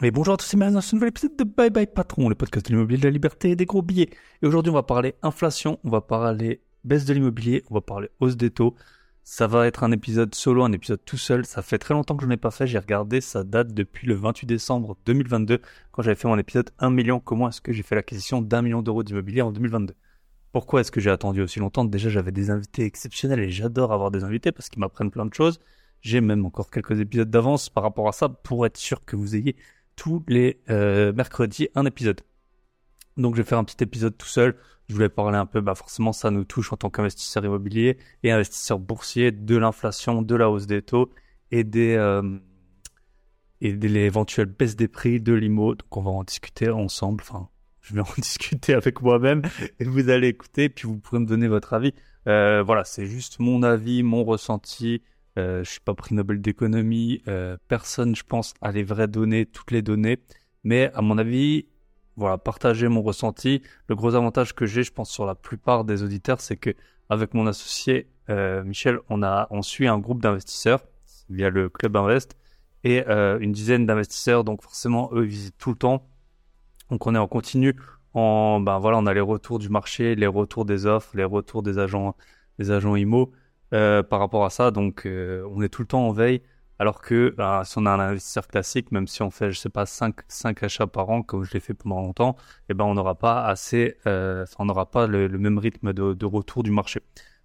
Et bonjour à tous et bienvenue dans ce nouvel épisode de Bye Bye Patron, le podcast de l'immobilier, de la liberté et des gros billets. Et aujourd'hui, on va parler inflation, on va parler baisse de l'immobilier, on va parler hausse des taux. Ça va être un épisode solo, un épisode tout seul. Ça fait très longtemps que je n'ai pas fait. J'ai regardé, ça date depuis le 28 décembre 2022, quand j'avais fait mon épisode 1 million. Comment est-ce que j'ai fait l'acquisition d'un million d'euros d'immobilier en 2022 Pourquoi est-ce que j'ai attendu aussi longtemps? Déjà, j'avais des invités exceptionnels et j'adore avoir des invités parce qu'ils m'apprennent plein de choses. J'ai même encore quelques épisodes d'avance par rapport à ça pour être sûr que vous ayez tous les euh, mercredis un épisode. Donc je vais faire un petit épisode tout seul. Je voulais parler un peu, bah forcément ça nous touche en tant qu'investisseur immobilier et investisseur boursier de l'inflation, de la hausse des taux et des euh, et de l'éventuelle baisse des prix de l'IMO. Donc on va en discuter ensemble. Enfin, je vais en discuter avec moi-même et vous allez écouter puis vous pourrez me donner votre avis. Euh, voilà, c'est juste mon avis, mon ressenti. Euh, je suis pas prix Nobel d'économie. Euh, personne, je pense, a les vraies données, toutes les données. Mais à mon avis, voilà, partager mon ressenti. Le gros avantage que j'ai, je pense, sur la plupart des auditeurs, c'est que avec mon associé euh, Michel, on a, on suit un groupe d'investisseurs via le club Invest et une dizaine d'investisseurs. Donc forcément, eux, ils visitent tout le temps. Donc on est en continu. En, ben voilà, on a les retours du marché, les retours des offres, les retours des agents, des agents IMO. Euh, par rapport à ça. Donc, euh, on est tout le temps en veille. Alors que bah, si on a un investisseur classique, même si on fait, je sais pas, 5, 5 achats par an, comme je l'ai fait pendant longtemps, eh ben, on n'aura pas assez, euh, on n'aura pas le, même rythme de, retour du marché.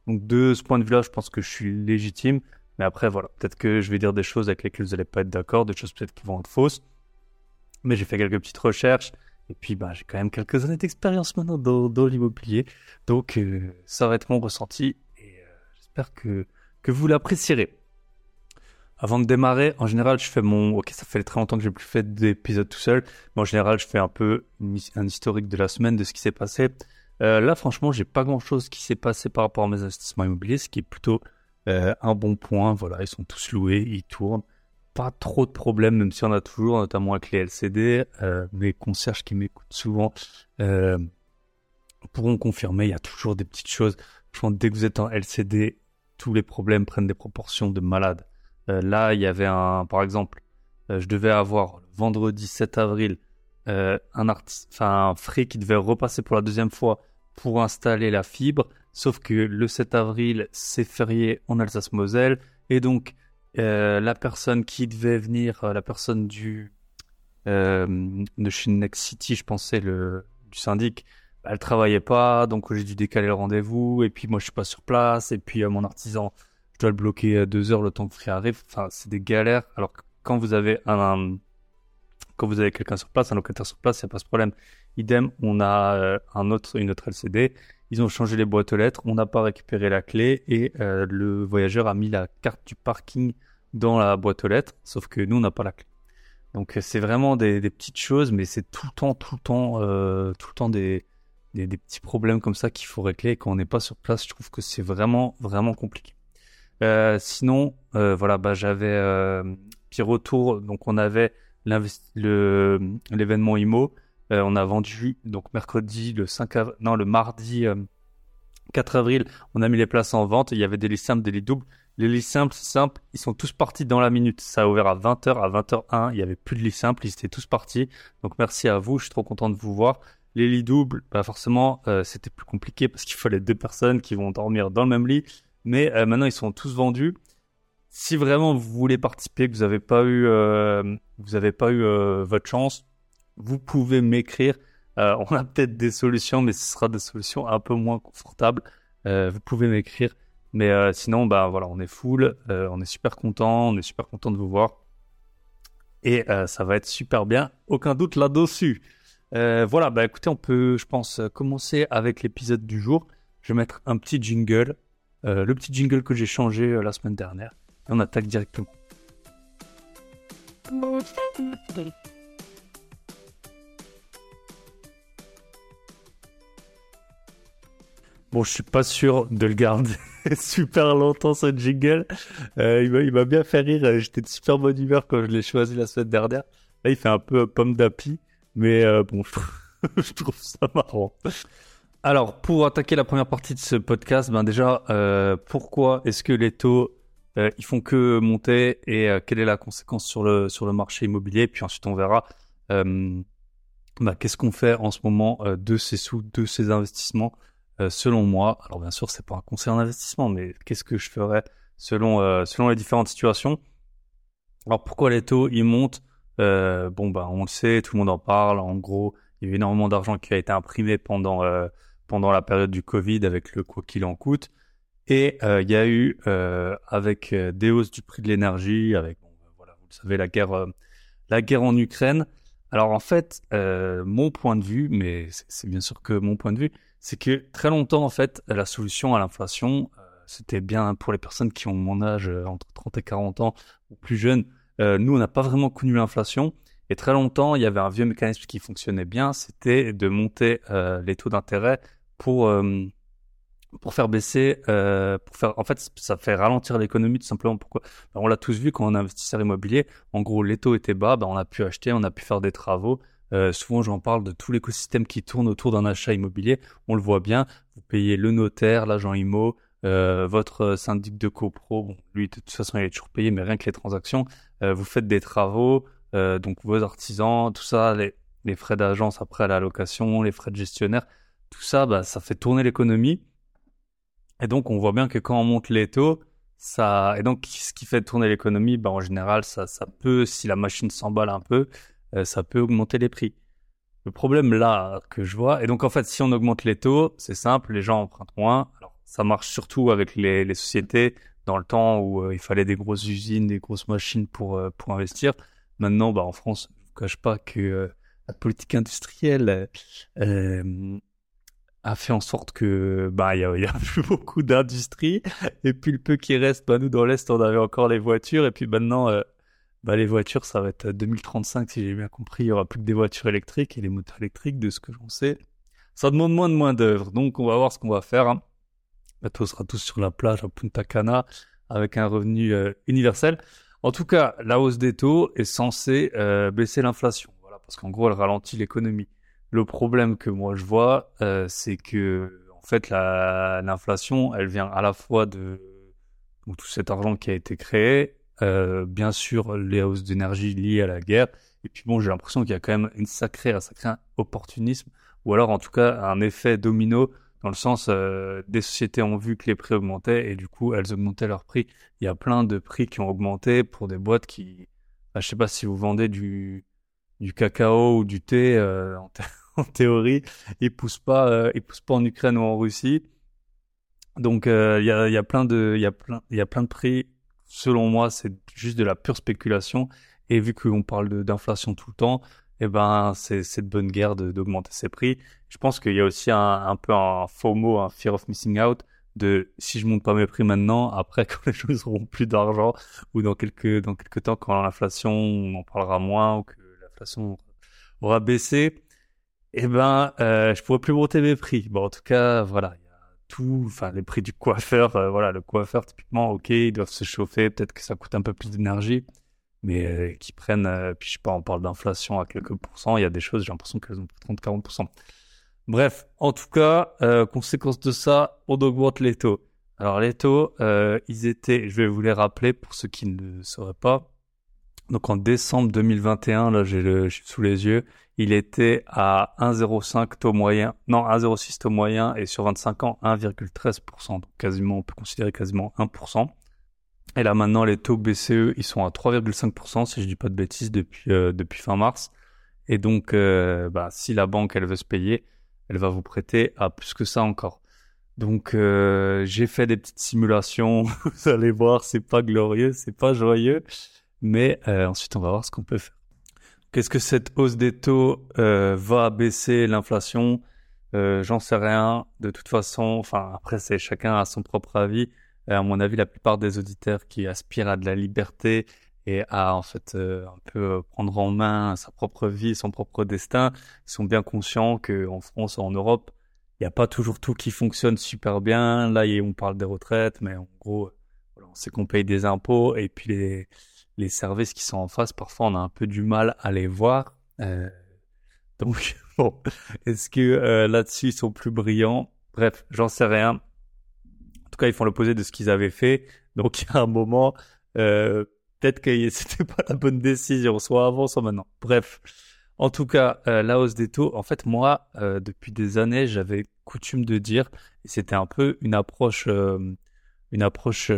Donc, de ce point de vue-là, je pense que je suis légitime. Mais après, voilà, peut-être que je vais dire des choses avec lesquelles vous n'allez pas être d'accord, des choses peut-être qui vont être fausses. Mais j'ai fait quelques petites recherches. Et puis, bah, j'ai quand même quelques années d'expérience maintenant dans l'immobilier. Donc, ça va être mon ressenti J'espère que, que vous l'apprécierez. Avant de démarrer, en général, je fais mon. Ok, ça fait très longtemps que j'ai plus fait d'épisodes tout seul, mais en général, je fais un peu un historique de la semaine, de ce qui s'est passé. Euh, là, franchement, j'ai pas grand chose qui s'est passé par rapport à mes investissements immobiliers, ce qui est plutôt euh, un bon point. Voilà, ils sont tous loués, ils tournent. Pas trop de problèmes, même si on a toujours, notamment avec les LCD. Euh, mes concierges qui m'écoutent souvent pourront confirmer. Il y a toujours des petites choses. Franchement, dès que vous êtes en LCD, tous les problèmes prennent des proportions de malade. Euh, là, il y avait un, par exemple, euh, je devais avoir vendredi 7 avril euh, un artiste, enfin un frais qui devait repasser pour la deuxième fois pour installer la fibre, sauf que le 7 avril c'est férié en Alsace-Moselle et donc la personne qui devait venir, la personne du de Next City, je pensais le du syndic, elle travaillait pas, donc j'ai dû décaler le rendez-vous, et puis moi je suis pas sur place, et puis euh, mon artisan, je dois le bloquer euh, deux heures le temps que Free arrive. Enfin, c'est des galères. Alors quand vous avez un, quand vous avez quelqu'un sur place, un locataire sur place, il n'y a pas ce problème. Idem, on a euh, un autre, une autre LCD. Ils ont changé les boîtes aux lettres, on n'a pas récupéré la clé et le voyageur a mis la carte du parking dans la boîte aux lettres, sauf que nous on n'a pas la clé. Donc c'est vraiment des, des, petites choses, mais c'est tout le temps, tout le temps, tout le temps des, des, petits problèmes comme ça qu'il faut régler quand on n'est pas sur place. Je trouve que c'est vraiment, vraiment compliqué. Euh, sinon, euh, voilà, bah, j'avais euh, petit retour. Donc, on avait l'événement IMO. Euh, on a vendu donc mercredi le 5 avril, non le mardi 4 avril, on a mis les places en vente. Il y avait des lits simples, des lits doubles. Les lits simples, simples, ils sont tous partis dans la minute. Ça a ouvert à 20h, à 20h01, il y avait plus de lits simples, ils étaient tous partis. Donc merci à vous, je suis trop content de vous voir. Les lits doubles, bah forcément, euh, c'était plus compliqué parce qu'il fallait deux personnes qui vont dormir dans le même lit. Mais euh, maintenant, ils sont tous vendus. Si vraiment vous voulez participer, que vous n'avez pas eu, euh, vous avez pas eu votre chance, vous pouvez m'écrire. on a peut-être des solutions, mais ce sera des solutions un peu moins confortables. vous pouvez m'écrire. Mais sinon, bah voilà, on est full, on est super content, on est super content de vous voir. Et ça va être super bien, aucun doute là-dessus. Euh, voilà, bah écoutez, on peut, je pense, commencer avec l'épisode du jour. Je vais mettre un petit jingle, euh, le petit jingle que j'ai changé euh, la semaine dernière. Et on attaque directement. Bon, je suis pas sûr de le garder super longtemps ce jingle. il m'a bien fait rire. J'étais de super bonne humeur quand je l'ai choisi la semaine dernière. Là, il fait un peu pomme d'api. Mais euh, bon, je trouve, ça marrant. Alors, pour attaquer la première partie de ce podcast, ben déjà, euh, pourquoi est-ce que les taux euh, ils font que monter et euh, quelle est la conséquence sur le sur le marché immobilier? Puis ensuite on verra bah, qu'est-ce qu'on fait en ce moment de ces sous, de ces investissements selon moi. Alors bien sûr c'est pas un conseil en investissement, mais qu'est-ce que je ferais selon selon les différentes situations? Alors pourquoi les taux ils montent? Bon bah on le sait, tout le monde en parle. En gros il y a eu énormément d'argent qui a été imprimé pendant pendant la période du Covid avec le quoi qu'il en coûte. Et euh, il y a eu, euh, avec euh, des hausses du prix de l'énergie, avec, bon, voilà, vous le savez, la guerre, la guerre en Ukraine. Alors en fait, mon point de vue, mais c'est bien sûr que mon point de vue, c'est que très longtemps, en fait, la solution à l'inflation, c'était bien pour les personnes qui ont mon âge, entre 30 et 40 ans, ou plus jeunes. Nous, on n'a pas vraiment connu l'inflation. Et très longtemps, il y avait un vieux mécanisme qui fonctionnait bien, c'était de monter les taux d'intérêt pour pour faire baisser, euh, pour faire, en fait, ça fait ralentir l'économie tout simplement. Pourquoi? Ben, On l'a tous vu quand on est investisseur immobilier. En gros, les taux étaient bas, ben, on a pu acheter, on a pu faire des travaux. Euh, souvent, j'en parle de tout l'écosystème qui tourne autour d'un achat immobilier. On le voit bien. Vous payez le notaire, l'agent immo, euh, votre syndic de copro. Bon, lui, de toute façon, il est toujours payé, mais rien que les transactions. Euh, vous faites des travaux, euh, donc vos artisans, tout ça, les, les frais d'agence après la location, les frais de gestionnaire, tout ça, bah, ça fait tourner l'économie. Et donc, on voit bien que quand on monte les taux, ça, et donc, ce qui fait tourner l'économie, ben, en général, ça, ça peut, si la machine s'emballe un peu, euh, ça peut augmenter les prix. Le problème là que je vois, et donc en fait, si on augmente les taux, c'est simple, les gens empruntent moins. Ça marche surtout avec les, sociétés dans le temps où euh, il fallait des grosses usines, des grosses machines pour euh, pour investir. Maintenant, bah en France, je vous cache pas que la politique industrielle a fait en sorte que bah il y a, plus beaucoup d'industrie et puis le peu qui reste bah nous dans l'est on avait encore les voitures et puis maintenant euh, bah les voitures ça va être 2035 si j'ai bien compris il y aura plus que des voitures électriques et les moteurs électriques de ce que j'en sais ça demande moins de moins d'œuvres donc on va voir ce qu'on va faire hein. Bientôt on sera tous sur la plage à Punta Cana avec un revenu euh, universel. En tout cas la hausse des taux est censée euh, baisser l'inflation. Voilà parce qu'en gros elle ralentit l'économie. Le problème que moi je vois, euh, c'est que en fait l'inflation, elle vient à la fois de tout cet argent qui a été créé, bien sûr les hausses d'énergie liées à la guerre, et puis bon j'ai l'impression qu'il y a quand même une sacrée, un sacré opportunisme, ou alors en tout cas un effet domino dans le sens euh, des sociétés ont vu que les prix augmentaient et du coup elles augmentaient leurs prix. Il y a plein de prix qui ont augmenté pour des boîtes qui, bah, je sais pas si vous vendez du du cacao ou du thé euh, en, théorie, ils poussent pas, euh, ils poussent pas en Ukraine ou en Russie. Donc euh, il y, a, y a plein de, il y a plein, il y a plein de prix. Selon moi, c'est juste de la pure spéculation. Et vu qu'on parle d'inflation tout le temps, eh ben c'est de bonne guerre d'augmenter ses prix. Je pense qu'il y a aussi un, un peu un faux mot, un fear of missing out de si je monte pas mes prix maintenant, après quand les choses auront plus d'argent ou dans quelques dans quelques temps quand l'inflation on en parlera moins ou que l'inflation aura baissé, eh ben, euh, je pourrais plus monter mes prix. Bon, en tout cas, voilà, il y a tout, enfin, les prix du coiffeur, euh, voilà, le coiffeur, typiquement, ok, ils doivent se chauffer, peut-être que ça coûte un peu plus d'énergie, mais euh, qui prennent, euh, puis je sais pas, on parle d'inflation à quelques pourcents, il y a des choses, j'ai l'impression qu'elles ont 30-40%. Bref, en tout cas, euh, conséquence de ça, on augmente les taux. Alors les taux, ils étaient, je vais vous les rappeler pour ceux qui ne sauraient pas. Donc en décembre 2021, là j'ai le, sous les yeux, il était à 1,05 taux moyen, non 1,06 taux moyen et sur 25 ans 1,13%, donc quasiment on peut considérer quasiment 1%. Et là maintenant les taux BCE ils sont à 3,5% si je dis pas de bêtises depuis euh, depuis fin mars. Et donc euh, bah, si la banque elle veut se payer, elle va vous prêter à plus que ça encore. Donc euh, j'ai fait des petites simulations, vous allez voir c'est pas glorieux, c'est pas joyeux, mais ensuite on va voir ce qu'on peut faire. Qu'est-ce que cette hausse des taux euh, va baisser l'inflation? Euh, J'en sais rien. De toute façon, enfin après c'est chacun a son propre avis. À mon avis, la plupart des auditeurs qui aspirent à de la liberté et à en fait euh, un peu prendre en main sa propre vie, son propre destin, sont bien conscients que en France, en Europe, il n'y a pas toujours tout qui fonctionne super bien. Là, on parle des retraites, mais en gros, voilà, on sait qu'on paye des impôts et puis les les services qui sont en face, parfois on a un peu du mal à les voir. Euh, donc bon, est-ce que euh, là-dessus ils sont plus brillants? Bref, j'en sais rien. En tout cas, ils font l'opposé de ce qu'ils avaient fait. Donc il y a un moment, euh, peut-être que c'était pas la bonne décision, soit avant, soit maintenant. Bref. En tout cas, euh, la hausse des taux, en fait, moi, euh, depuis des années, j'avais coutume de dire, et c'était un peu une approche, euh, une approche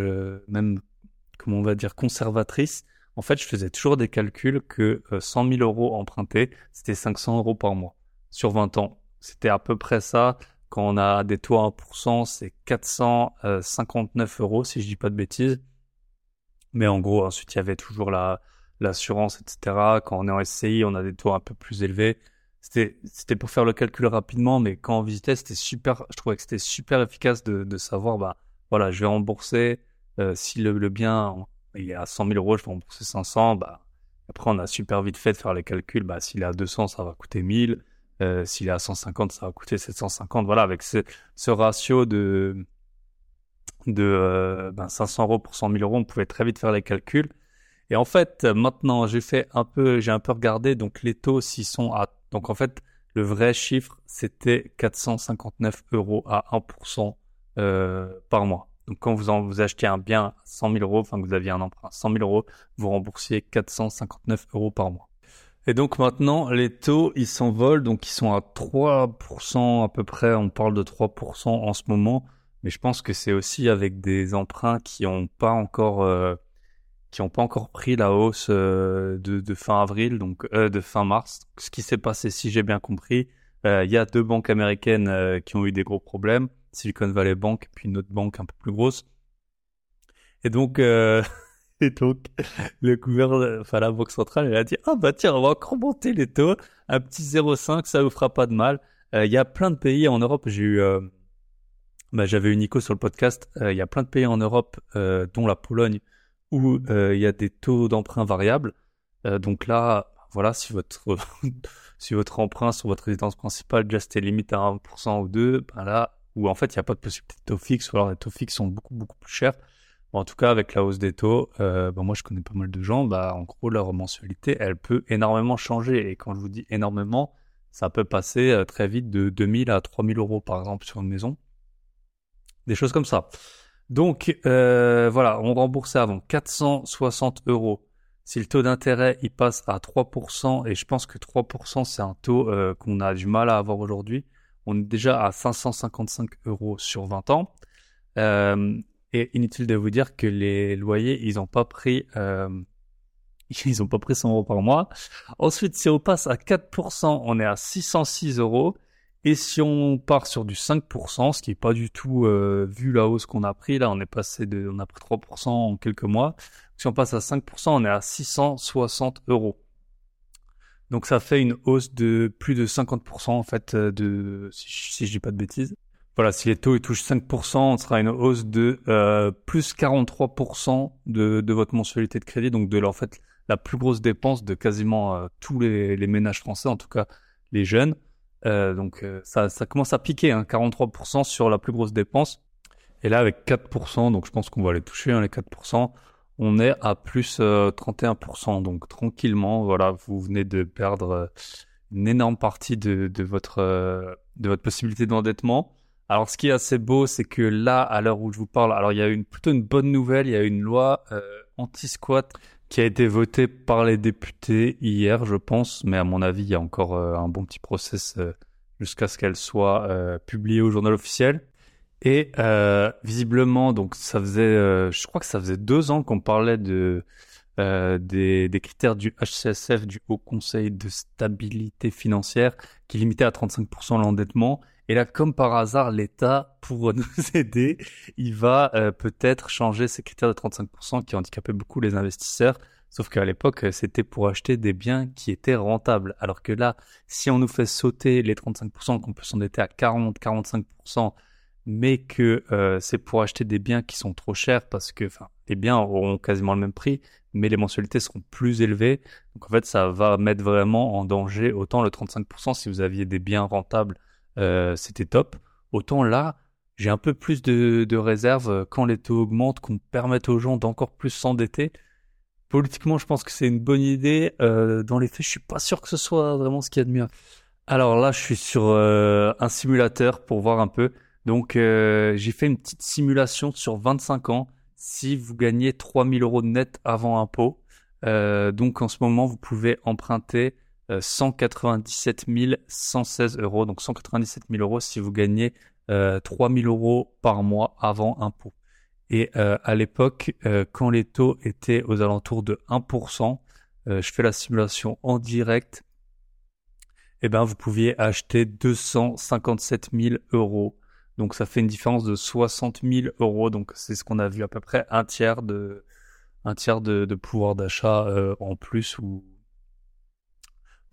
même, comment on va dire, conservatrice. En fait, je faisais toujours des calculs que 100 000 euros empruntés, c'était 500 euros par mois sur 20 ans. C'était à peu près ça. Quand on a des taux à 1%, c'est 459 euros, si je dis pas de bêtises. Mais en gros, ensuite, il y avait toujours la, l'assurance, etc. Quand on est en SCI, on a des taux un peu plus élevés. C'était, c'était pour faire le calcul rapidement, mais quand on visitait, c'était super, je trouvais que c'était super efficace de, de savoir, bah, voilà, je vais rembourser, euh, si le, le, bien, il est à 100 000 euros, je vais rembourser 500, bah, après, on a super vite fait de faire les calculs, bah, s'il est à 200, ça va coûter 1000, euh, s'il est à 150, ça va coûter 750, voilà, avec ce, ce ratio de, de euh, ben 500 euros pour 100 000 euros, on pouvait très vite faire les calculs. Et en fait, maintenant, j'ai fait un peu, j'ai un peu regardé, donc les taux, s'ils sont à, donc en fait, le vrai chiffre, c'était 459 euros à 1% euh, par mois. Donc quand vous, en, vous achetez un bien à 100 000 euros, enfin que vous aviez un emprunt à 100 000 euros, vous remboursiez 459 euros par mois. Et donc maintenant, les taux, ils s'envolent, donc ils sont à 3% à peu près, on parle de 3% en ce moment, mais je pense que c'est aussi avec des emprunts qui n'ont pas encore... Euh, qui n'ont pas encore pris la hausse euh, de, de, fin avril, donc euh, de fin mars. Ce qui s'est passé, si j'ai bien compris, euh, il y a deux banques américaines qui ont eu des gros problèmes, Silicon Valley Bank puis une autre banque un peu plus grosse. Et donc, et donc le gouvernement, enfin la banque centrale, elle a dit ah bah tiens, on va encore monter les taux, un petit 0,5, ça vous fera pas de mal. Il y a plein de pays en Europe, j'ai eu bah, j'avais eu Nico sur le podcast. Il y a plein de pays en Europe, dont la Pologne, où euh, il y a des taux d'emprunt variables. Euh, donc là, voilà, si votre si votre emprunt sur votre résidence principale déjà c'était limite à 1% ou 2, ben là, où en fait il n'y a pas de possibilité de taux fixe, ou alors les taux fixes sont beaucoup beaucoup plus chers. En tout cas, avec la hausse des taux, euh, ben moi je connais pas mal de gens, bah en gros leur mensualité elle peut énormément changer. Et quand je vous dis énormément, ça peut passer euh, très vite de 2000 à 3000 euros par exemple sur une maison. Des choses comme ça. Donc euh, voilà, on remboursait avant 460 euros. Si le taux d'intérêt il passe à 3%, et je pense que 3% c'est un taux qu'on a du mal à avoir aujourd'hui, on est déjà à 555 euros sur 20 ans. Euh, et inutile de vous dire que les loyers, ils n'ont pas pris, euh, ils ont pas pris 100 euros par mois. Ensuite, si on passe à 4%, on est à 606 euros. Et si on part sur du 5%, ce qui est pas du tout euh, vu la hausse qu'on a pris, là on est passé de, on a pris 3% en quelques mois. Si on passe à 5%, on est à 660 euros. Donc ça fait une hausse de plus de 50% en fait euh, de, si, si je dis pas de bêtises. Voilà, si les taux ils touchent 5%, on sera une hausse de euh, plus 43% de, de votre mensualité de crédit, donc de en fait la plus grosse dépense de quasiment euh, tous les, les ménages français, en tout cas les jeunes. Euh, donc euh, ça, ça commence à piquer, hein, 43% sur la plus grosse dépense. Et là, avec 4%, donc je pense qu'on va les toucher, hein, les 4%, on est à plus 31%. Euh, donc tranquillement, voilà, vous venez de perdre une énorme partie de, de votre, de votre possibilité d'endettement. Alors ce qui est assez beau, c'est que là, à l'heure où je vous parle, alors il y a une, plutôt une bonne nouvelle, il y a une loi anti-squat qui a été votée par les députés hier, je pense, mais à mon avis, il y a encore euh, un bon petit process euh, jusqu'à ce qu'elle soit euh, publiée au journal officiel. Et visiblement, donc ça faisait, je crois que ça faisait deux ans qu'on parlait de des, des, critères du HCSF, du Haut Conseil de stabilité financière, qui limitait à 35% l'endettement. Et là, comme par hasard, l'État, pour nous aider, il va euh, peut-être changer ces critères de 35% qui handicapaient beaucoup les investisseurs. Sauf qu'à l'époque, euh, c'était pour acheter des biens qui étaient rentables. Alors que là, si on nous fait sauter les 35%, qu'on peut s'endetter à 40, 45%, mais que euh, c'est pour acheter des biens qui sont trop chers parce que les biens auront quasiment le même prix, mais les mensualités seront plus élevées. Donc en fait, ça va mettre vraiment en danger autant le 35% si vous aviez des biens rentables euh, c'était top. Autant là, j'ai un peu plus de, de réserve euh, quand les taux augmentent, qu'on permette aux gens d'encore plus s'endetter. Politiquement, je pense que c'est une bonne idée. Euh, dans les faits, je suis pas sûr que ce soit vraiment ce qu'il y a de mieux. Alors là, je suis sur euh, un simulateur pour voir un peu. Donc, j'ai fait une petite simulation sur 25 ans. si vous gagnez 3000 euros net avant impôt. Euh, donc en ce moment, vous pouvez emprunter 197 116 euros. Donc 197 000 euros si vous gagnez 3000 euros par mois avant impôt. Et à l'époque, quand les taux étaient aux alentours de 1%, je fais la simulation en direct, eh ben, vous pouviez acheter 257 000 euros. Donc, ça fait une différence de 60 000 euros. Donc, c'est ce qu'on a vu à peu près un tiers de, un tiers de, pouvoir d'achat euh, en plus ou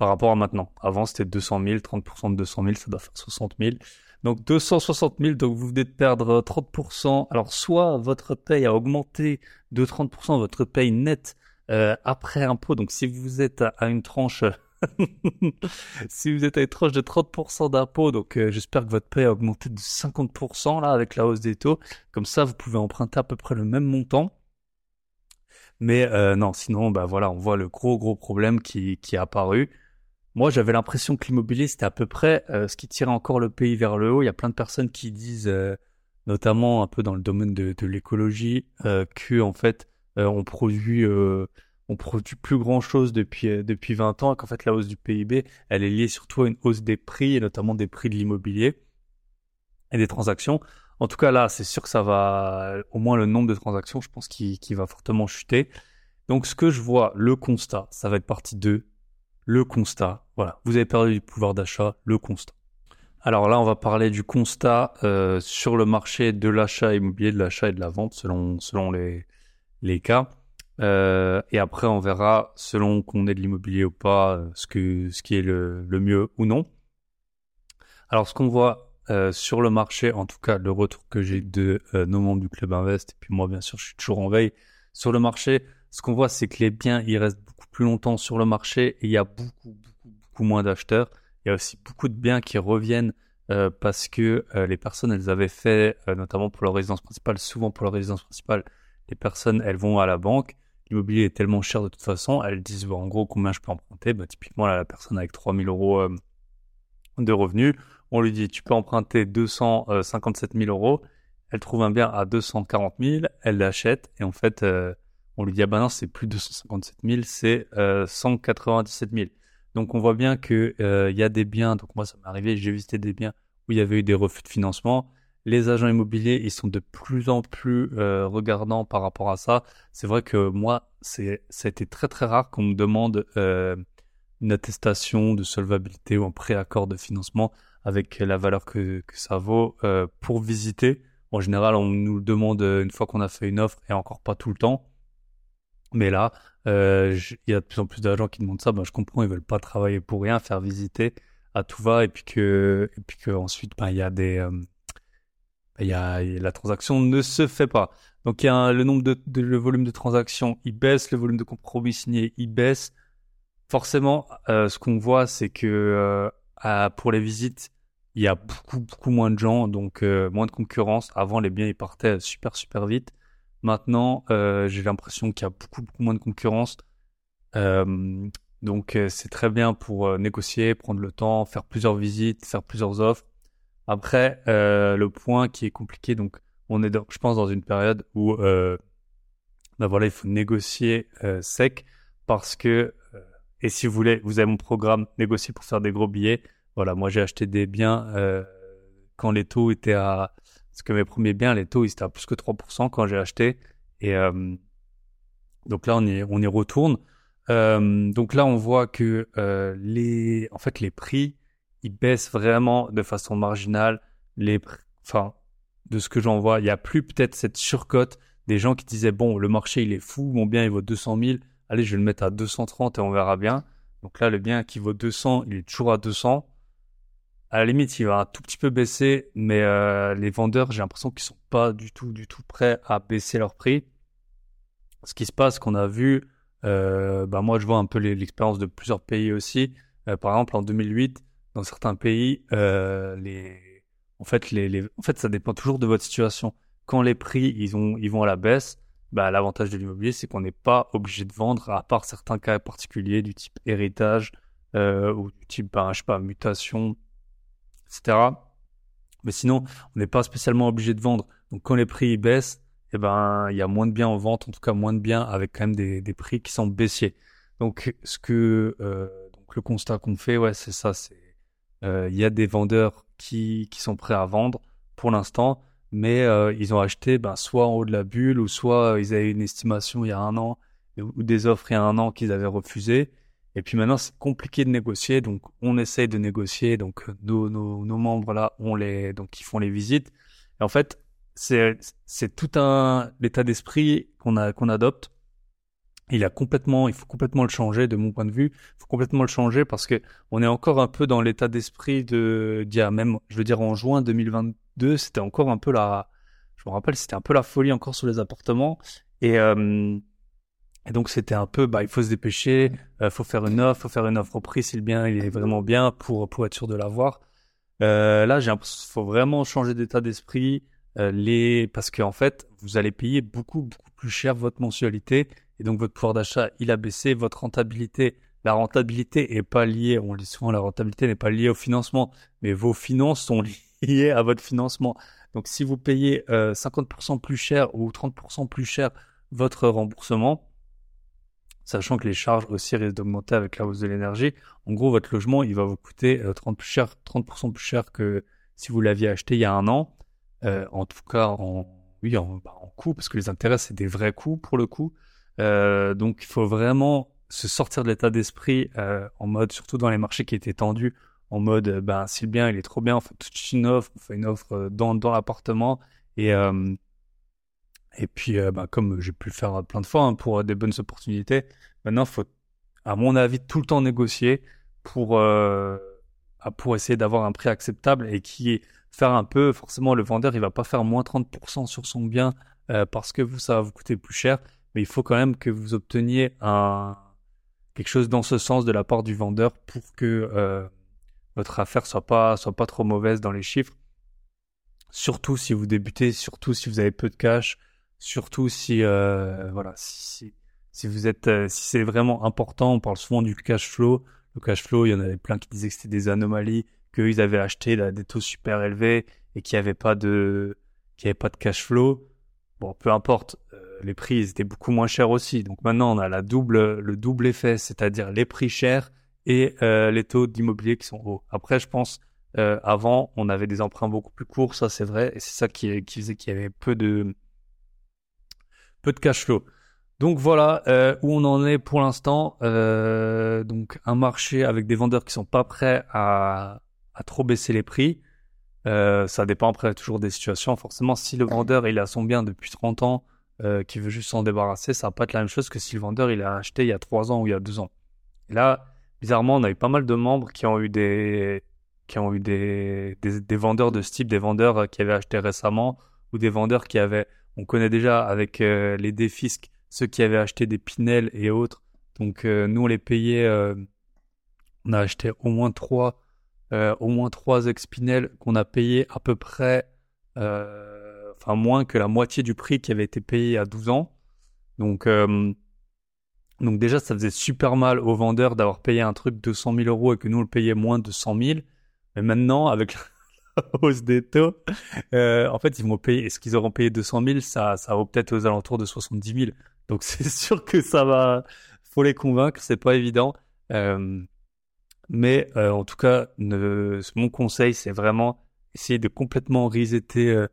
par rapport à maintenant. Avant, c'était 200 000, 30% de 200 000, ça doit faire 60 000. Donc 260 000, donc vous venez de perdre 30%. Alors soit votre paye a augmenté de 30%, votre paye nette euh, après impôt. Donc si vous êtes à une tranche si vous êtes à étrange de 30% d'impôt, donc euh, j'espère que votre paie a augmenté de 50% là avec la hausse des taux. Comme ça, vous pouvez emprunter à peu près le même montant. Mais euh, non, sinon, bah voilà, on voit le gros gros problème qui, qui est apparu. Moi, j'avais l'impression que l'immobilier c'était à peu près euh, ce qui tirait encore le pays vers le haut. Il y a plein de personnes qui disent, notamment un peu dans le domaine de, de l'écologie, que en fait, on produit on produit plus grand chose depuis, euh, depuis 20 ans, qu'en fait la hausse du PIB, elle est liée surtout à une hausse des prix, et notamment des prix de l'immobilier et des transactions. En tout cas, là, c'est sûr que ça va, au moins le nombre de transactions, je pense qu'il va fortement chuter. Donc, ce que je vois, le constat, ça va être partie 2. Le constat, voilà, vous avez perdu du pouvoir d'achat, le constat. Alors là, on va parler du constat euh, sur le marché de l'achat immobilier, de l'achat et de la vente, selon, selon les, les cas. Euh, et après, on verra, selon qu'on ait de l'immobilier ou pas, euh, ce, que, ce qui est le, le mieux ou non. Alors, ce qu'on voit euh, sur le marché, en tout cas, le retour que j'ai de euh, nos membres du Club Invest, et puis moi, bien sûr, je suis toujours en veille. Sur le marché, ce qu'on voit, c'est que les biens, ils restent beaucoup plus longtemps sur le marché et il y a beaucoup, beaucoup, beaucoup moins d'acheteurs. Il y a aussi beaucoup de biens qui reviennent euh, parce que les personnes, elles avaient fait, notamment pour leur résidence principale, souvent pour leur résidence principale, les personnes, elles vont à la banque l'immobilier est tellement cher de toute façon, elles disent en gros combien je peux emprunter? Bah, typiquement, là, la personne avec 3000 euros euh, de revenus, on lui dit tu peux emprunter 257 000 euros. Elle trouve un bien à 240 000, elle l'achète et en fait, euh, on lui dit ah ben non, c'est plus 257 000, c'est 197 000. Donc on voit bien que euh, y a des biens. Donc moi, ça m'est arrivé, j'ai visité des biens où il y avait eu des refus de financement les agents immobiliers, ils sont de plus en plus euh, regardants par rapport à ça. C'est vrai que moi, ça a été très très rare qu'on me demande euh, une attestation de solvabilité ou un préaccord de financement avec la valeur que, que ça vaut euh, pour visiter. En général, on nous le demande une fois qu'on a fait une offre et encore pas tout le temps. Mais là, il y a de plus en plus d'agents qui demandent ça. Ben, je comprends, ils veulent pas travailler pour rien, faire visiter à tout va, et puis que, et puis que ensuite, ben, il y a des, il y a, la transaction ne se fait pas. Donc il y a le nombre de, le volume de transactions, il baisse, le volume de compromis signés, il baisse. Forcément, euh, ce qu'on voit, c'est que euh, pour les visites, il y a beaucoup beaucoup moins de gens, donc euh, moins de concurrence. Avant, les biens ils partaient super super vite. Maintenant, j'ai l'impression qu'il y a beaucoup beaucoup moins de concurrence. donc c'est très bien pour négocier, prendre le temps, faire plusieurs visites, faire plusieurs offres. Après, euh, le point qui est compliqué, donc on est, je pense, dans une période où, euh, ben voilà, il faut négocier euh, sec parce que, euh, et si vous voulez, vous avez mon programme négocier pour faire des gros billets. Voilà, moi j'ai acheté des biens euh, quand les taux étaient à, parce que mes premiers biens, les taux ils étaient à plus que 3% quand j'ai acheté, et donc là on y, retourne. donc là on voit que les, en fait les prix ils baissent vraiment de façon marginale. Les enfin de ce que j'en vois il y a plus peut-être cette surcote des gens qui disaient bon le marché il est fou mon bien il vaut 200 000 allez je vais le mettre à 230 et on verra bien. Donc là le bien qui vaut 200 il est toujours à 200 à la limite il va un tout petit peu baisser mais euh, les vendeurs j'ai l'impression qu'ils sont pas du tout du tout prêts à baisser leur prix ce qui se passe qu'on a vu euh, bah moi je vois un peu l'expérience de plusieurs pays aussi euh, par exemple en 2008 dans certains pays, euh, les, en fait, les, en fait, ça dépend toujours de votre situation. Quand les prix ils ont, ils vont à la baisse, bah, l'avantage de l'immobilier, c'est qu'on n'est pas obligé de vendre, à part certains cas particuliers du type héritage ou du type, ben, je sais pas, mutation, etc. Mais sinon, on n'est pas spécialement obligé de vendre. Donc, quand les prix baissent, eh ben, il y a moins de biens en vente, en tout cas moins de biens avec quand même des, des prix qui sont baissiers. Donc, ce que, euh, donc le constat qu'on fait, ouais, c'est ça, c'est, euh, il y a des vendeurs qui, qui sont prêts à vendre pour l'instant, mais euh, ils ont acheté, ben, soit en haut de la bulle, ou soit ils avaient une estimation il y a un an, ou des offres il y a un an qu'ils avaient refusées. Et puis maintenant, c'est compliqué de négocier, donc on essaye de négocier. Donc nos, nos, nos membres là, on les, donc ils font les visites. Et en fait, c'est c'est tout un l'état d'esprit qu'on a qu'on adopte. Il a complètement, il faut complètement le changer de mon point de vue. Il faut complètement le changer parce que on est encore un peu dans l'état d'esprit de d'il y a même, je veux dire en juin 2022, c'était encore un peu la, je me rappelle, c'était un peu la folie encore sur les appartements et euh, et donc c'était un peu, bah il faut se dépêcher, euh, faut faire une offre, faut faire une offre au prix si le bien il est vraiment bien pour pour être sûr de l'avoir. Euh, là, j'ai faut vraiment changer d'état d'esprit. Euh, les parce qu'en fait, vous allez payer beaucoup beaucoup plus cher votre mensualité et donc votre pouvoir d'achat il a baissé, votre rentabilité, la rentabilité est pas liée, on le dit souvent, la rentabilité n'est pas liée au financement, mais vos finances sont liées à votre financement. Donc si vous payez 50% plus cher ou 30% plus cher votre remboursement, sachant que les charges aussi risquent d'augmenter avec la hausse de l'énergie. En gros, votre logement, il va vous coûter 30 plus cher, 30% plus cher que si vous l'aviez acheté il y a un an. Euh, en tout cas, en, oui, en, bah, en coût, parce que les intérêts, c'est des vrais coûts pour le coup. Euh, donc, il faut vraiment se sortir de l'état d'esprit euh, en mode, surtout dans les marchés qui étaient tendus, en mode, ben, si le bien, il est trop bien, on fait toute une offre, on fait une offre dans, dans l'appartement et et puis, euh, bah, comme j'ai pu le faire plein de fois hein, pour des bonnes opportunités, maintenant, faut, à mon avis, tout le temps négocier pour euh, pour essayer d'avoir un prix acceptable et qui est faire un peu. Forcément, le vendeur, il va pas faire moins 30% sur son bien euh, parce que vous, ça va vous coûter plus cher, mais il faut quand même que vous obteniez un quelque chose dans ce sens de la part du vendeur pour que euh, votre affaire soit pas soit pas trop mauvaise dans les chiffres. Surtout si vous débutez, surtout si vous avez peu de cash, Surtout si euh, voilà, si, si vous êtes, euh, si c'est vraiment important, on parle souvent du cash flow. Le cash flow, il y en avait plein qui disaient que c'était des anomalies, qu'ils avaient acheté des taux super élevés et qu'il n'y avait pas de, qu'il avait pas de cash flow. Bon, peu importe, euh, les prix ils étaient beaucoup moins chers aussi. Donc maintenant, on a la double, le double effet, c'est-à-dire les prix chers et les taux d'immobilier qui sont hauts. Après, je pense, avant, on avait des emprunts beaucoup plus courts, ça c'est vrai, et c'est ça qui, qui faisait qu'il y avait peu de peu de cash flow. Donc voilà euh, où on en est pour l'instant. Euh, donc un marché avec des vendeurs qui sont pas prêts à, trop baisser les prix. Euh, ça dépend après toujours des situations. Forcément, si le vendeur il a son bien depuis 30 ans, qui veut juste s'en débarrasser, ça va pas être la même chose que si le vendeur il a acheté il y a 3 ans ou il y a 2 ans. Là, bizarrement, on a eu pas mal de membres qui ont eu des qui ont eu des, des vendeurs de ce type, des vendeurs qui avaient acheté récemment ou des vendeurs qui avaient on connaît déjà avec euh, les défisques ceux qui avaient acheté des Pinel et autres. Donc euh, nous on les payait, euh, on a acheté au moins trois, au moins trois ex-Pinel qu'on a payé à peu près, enfin moins que la moitié du prix qui avait été payé à 12 ans. Donc donc déjà, ça faisait super mal aux vendeurs d'avoir payé un truc de 200 000 euros et que nous, on le payait moins de 100 000. Mais maintenant, avec hausse des taux, euh, en fait, ils vont payer, est-ce qu'ils auront payé 200 000 Ça, ça vaut peut-être aux alentours de 70 000. Donc, c'est sûr que ça va, faut les convaincre, c'est pas évident. Euh, mais euh, en tout cas, mon conseil, c'est vraiment essayer de complètement resetter,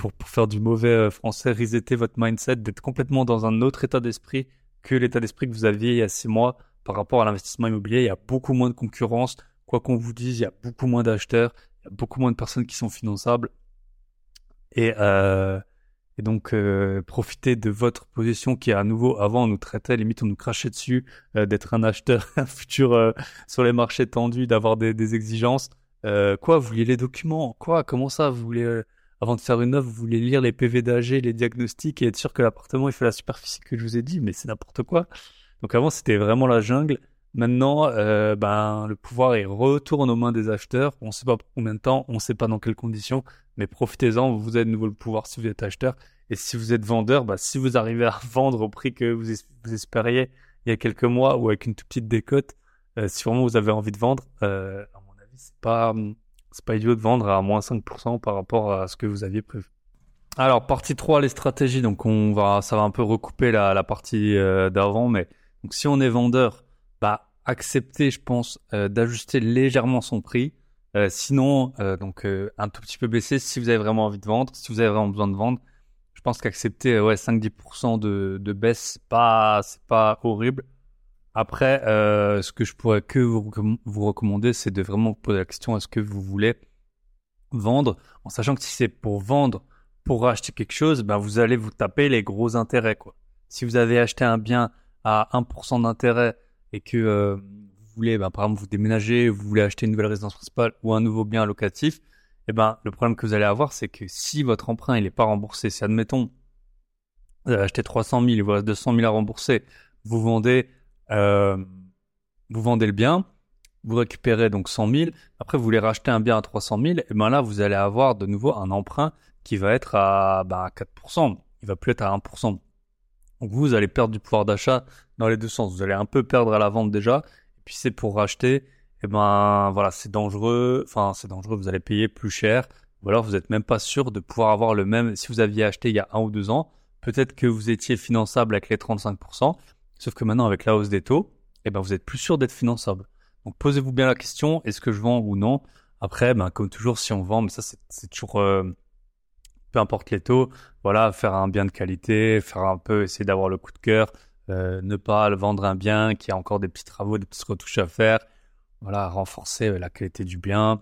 pour, pour, faire du mauvais français, resetter votre mindset, d'être complètement dans un autre état d'esprit que l'état d'esprit que vous aviez il y a six mois par rapport à l'investissement immobilier. Il y a beaucoup moins de concurrence. Quoi qu'on vous dise, il y a beaucoup moins d'acheteurs beaucoup moins de personnes qui sont finançables. Et, euh, et donc, euh, profiter de votre position qui, à nouveau, avant, on nous traitait, limite, on nous crachait dessus, euh, d'être un acheteur, un futur euh, sur les marchés tendus, d'avoir des, des, exigences. Euh, quoi, vous vouliez les documents? Quoi? Comment ça? Vous voulez, euh, avant de faire une offre, vous voulez lire les PV d'AG, les diagnostics et être sûr que l'appartement, il fait la superficie que je vous ai dit, mais c'est n'importe quoi. Donc avant, c'était vraiment la jungle. Maintenant, euh, ben, le pouvoir il retourne aux mains des acheteurs. On ne sait pas combien de temps, on ne sait pas dans quelles conditions, mais profitez-en. Vous avez de nouveau le pouvoir si vous êtes acheteur. Et si vous êtes vendeur, ben, si vous arrivez à vendre au prix que vous, espériez il y a quelques mois ou avec une toute petite décote, euh, si vraiment vous avez envie de vendre, euh, à mon avis, c'est pas c'est pas idiot de vendre à moins 5% par rapport à ce que vous aviez prévu. Alors, partie 3, les stratégies. Donc, on va, ça va un peu recouper la, la partie d'avant. Mais donc, si on est vendeur, bah, accepter, je pense, euh, d'ajuster légèrement son prix. Euh, sinon, donc, un tout petit peu baisser si vous avez vraiment envie de vendre, si vous avez vraiment besoin de vendre. Je pense qu'accepter ouais, 5-10% de, de baisse, c'est pas, c'est pas horrible. Après, ce que je pourrais que vous, vous recommander, c'est de vraiment vous poser la question est-ce que vous voulez vendre? En sachant que si c'est pour vendre pour acheter quelque chose, ben vous allez vous taper les gros intérêts. Quoi. Si vous avez acheté un bien à 1% d'intérêt et que euh, vous voulez, ben, par exemple, vous déménager, vous voulez acheter une nouvelle résidence principale ou un nouveau bien locatif, eh ben, le problème que vous allez avoir, c'est que si votre emprunt n'est pas remboursé, si admettons, vous avez acheté 300 000, il vous reste 200 000 à rembourser, vous vendez, euh, vous vendez le bien, vous récupérez donc 100 000, après vous voulez racheter un bien à 300 000, et ben là vous allez avoir de nouveau un emprunt qui va être à, bah, 4%. Il va plus être à 1%. Donc vous, allez perdre du pouvoir d'achat dans les deux sens. Vous allez un peu perdre à la vente déjà. Et puis c'est pour racheter, et eh ben voilà, c'est dangereux. Enfin, c'est dangereux. Vous allez payer plus cher. Ou alors vous n'êtes même pas sûr de pouvoir avoir le même. Si vous aviez acheté il y a un ou deux ans, peut-être que vous étiez finançable avec les 35%. Sauf que maintenant, avec la hausse des taux, et eh ben vous êtes plus sûr d'être finançable. Donc posez-vous bien la question est-ce que je vends ou non? Après, ben comme toujours, si on vend, mais ça c'est toujours euh, peu importe les taux, voilà, faire un bien de qualité, faire un peu, essayer d'avoir le coup de cœur, euh, ne pas vendre un bien qui a encore des petits travaux, des petites retouches à faire, voilà, renforcer euh, la qualité du bien,